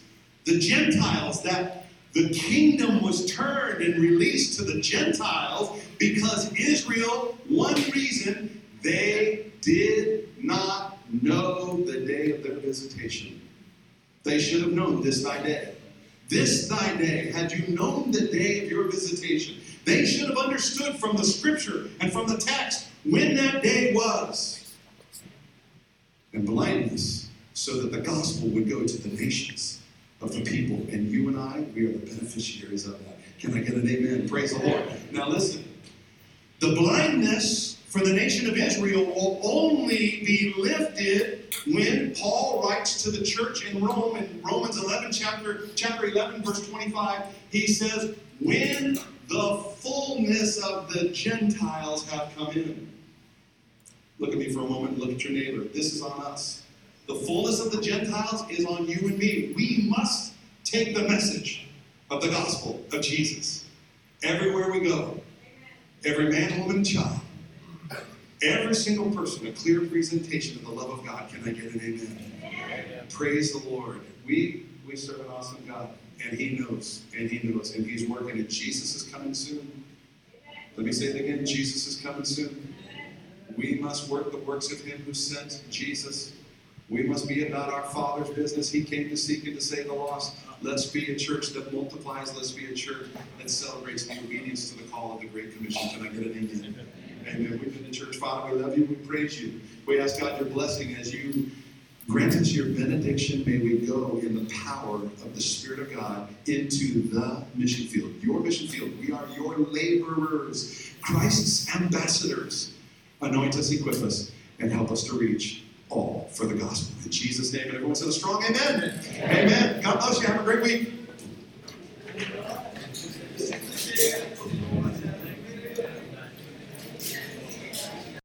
the Gentiles, that the kingdom was turned and released to the Gentiles because Israel, one reason, they did not know the day of their visitation. They should have known this thy day. This thy day, had you known the day of your visitation, they should have understood from the scripture and from the text when that day was. And blindness, so that the gospel would go to the nations of the people. And you and I, we are the beneficiaries of that. Can I get an amen? Praise the Lord. Now listen. The blindness for the nation of Israel will only be lifted when Paul writes to the church in Rome in Romans 11 chapter chapter 11 verse 25 he says when the fullness of the Gentiles have come in. Look at me for a moment look at your neighbor. This is on us. The fullness of the Gentiles is on you and me. We must take the message of the gospel of Jesus. Everywhere we go every man woman child Every single person, a clear presentation of the love of God. Can I get an amen? amen? Praise the Lord. We we serve an awesome God, and He knows, and He knows, and He's working. And Jesus is coming soon. Let me say it again. Jesus is coming soon. We must work the works of Him who sent Jesus. We must be about our Father's business. He came to seek and to save the lost. Let's be a church that multiplies. Let's be a church that celebrates the obedience to the call of the Great Commission. Can I get an amen? Amen. We've been in church. Father, we love you. We praise you. We ask God your blessing as you grant us your benediction. May we go in the power of the Spirit of God into the mission field. Your mission field. We are your laborers, Christ's ambassadors. Anoint us, equip us, and help us to reach all for the gospel. In Jesus' name, and everyone said a strong amen. Amen. amen. God bless you. Have a great week.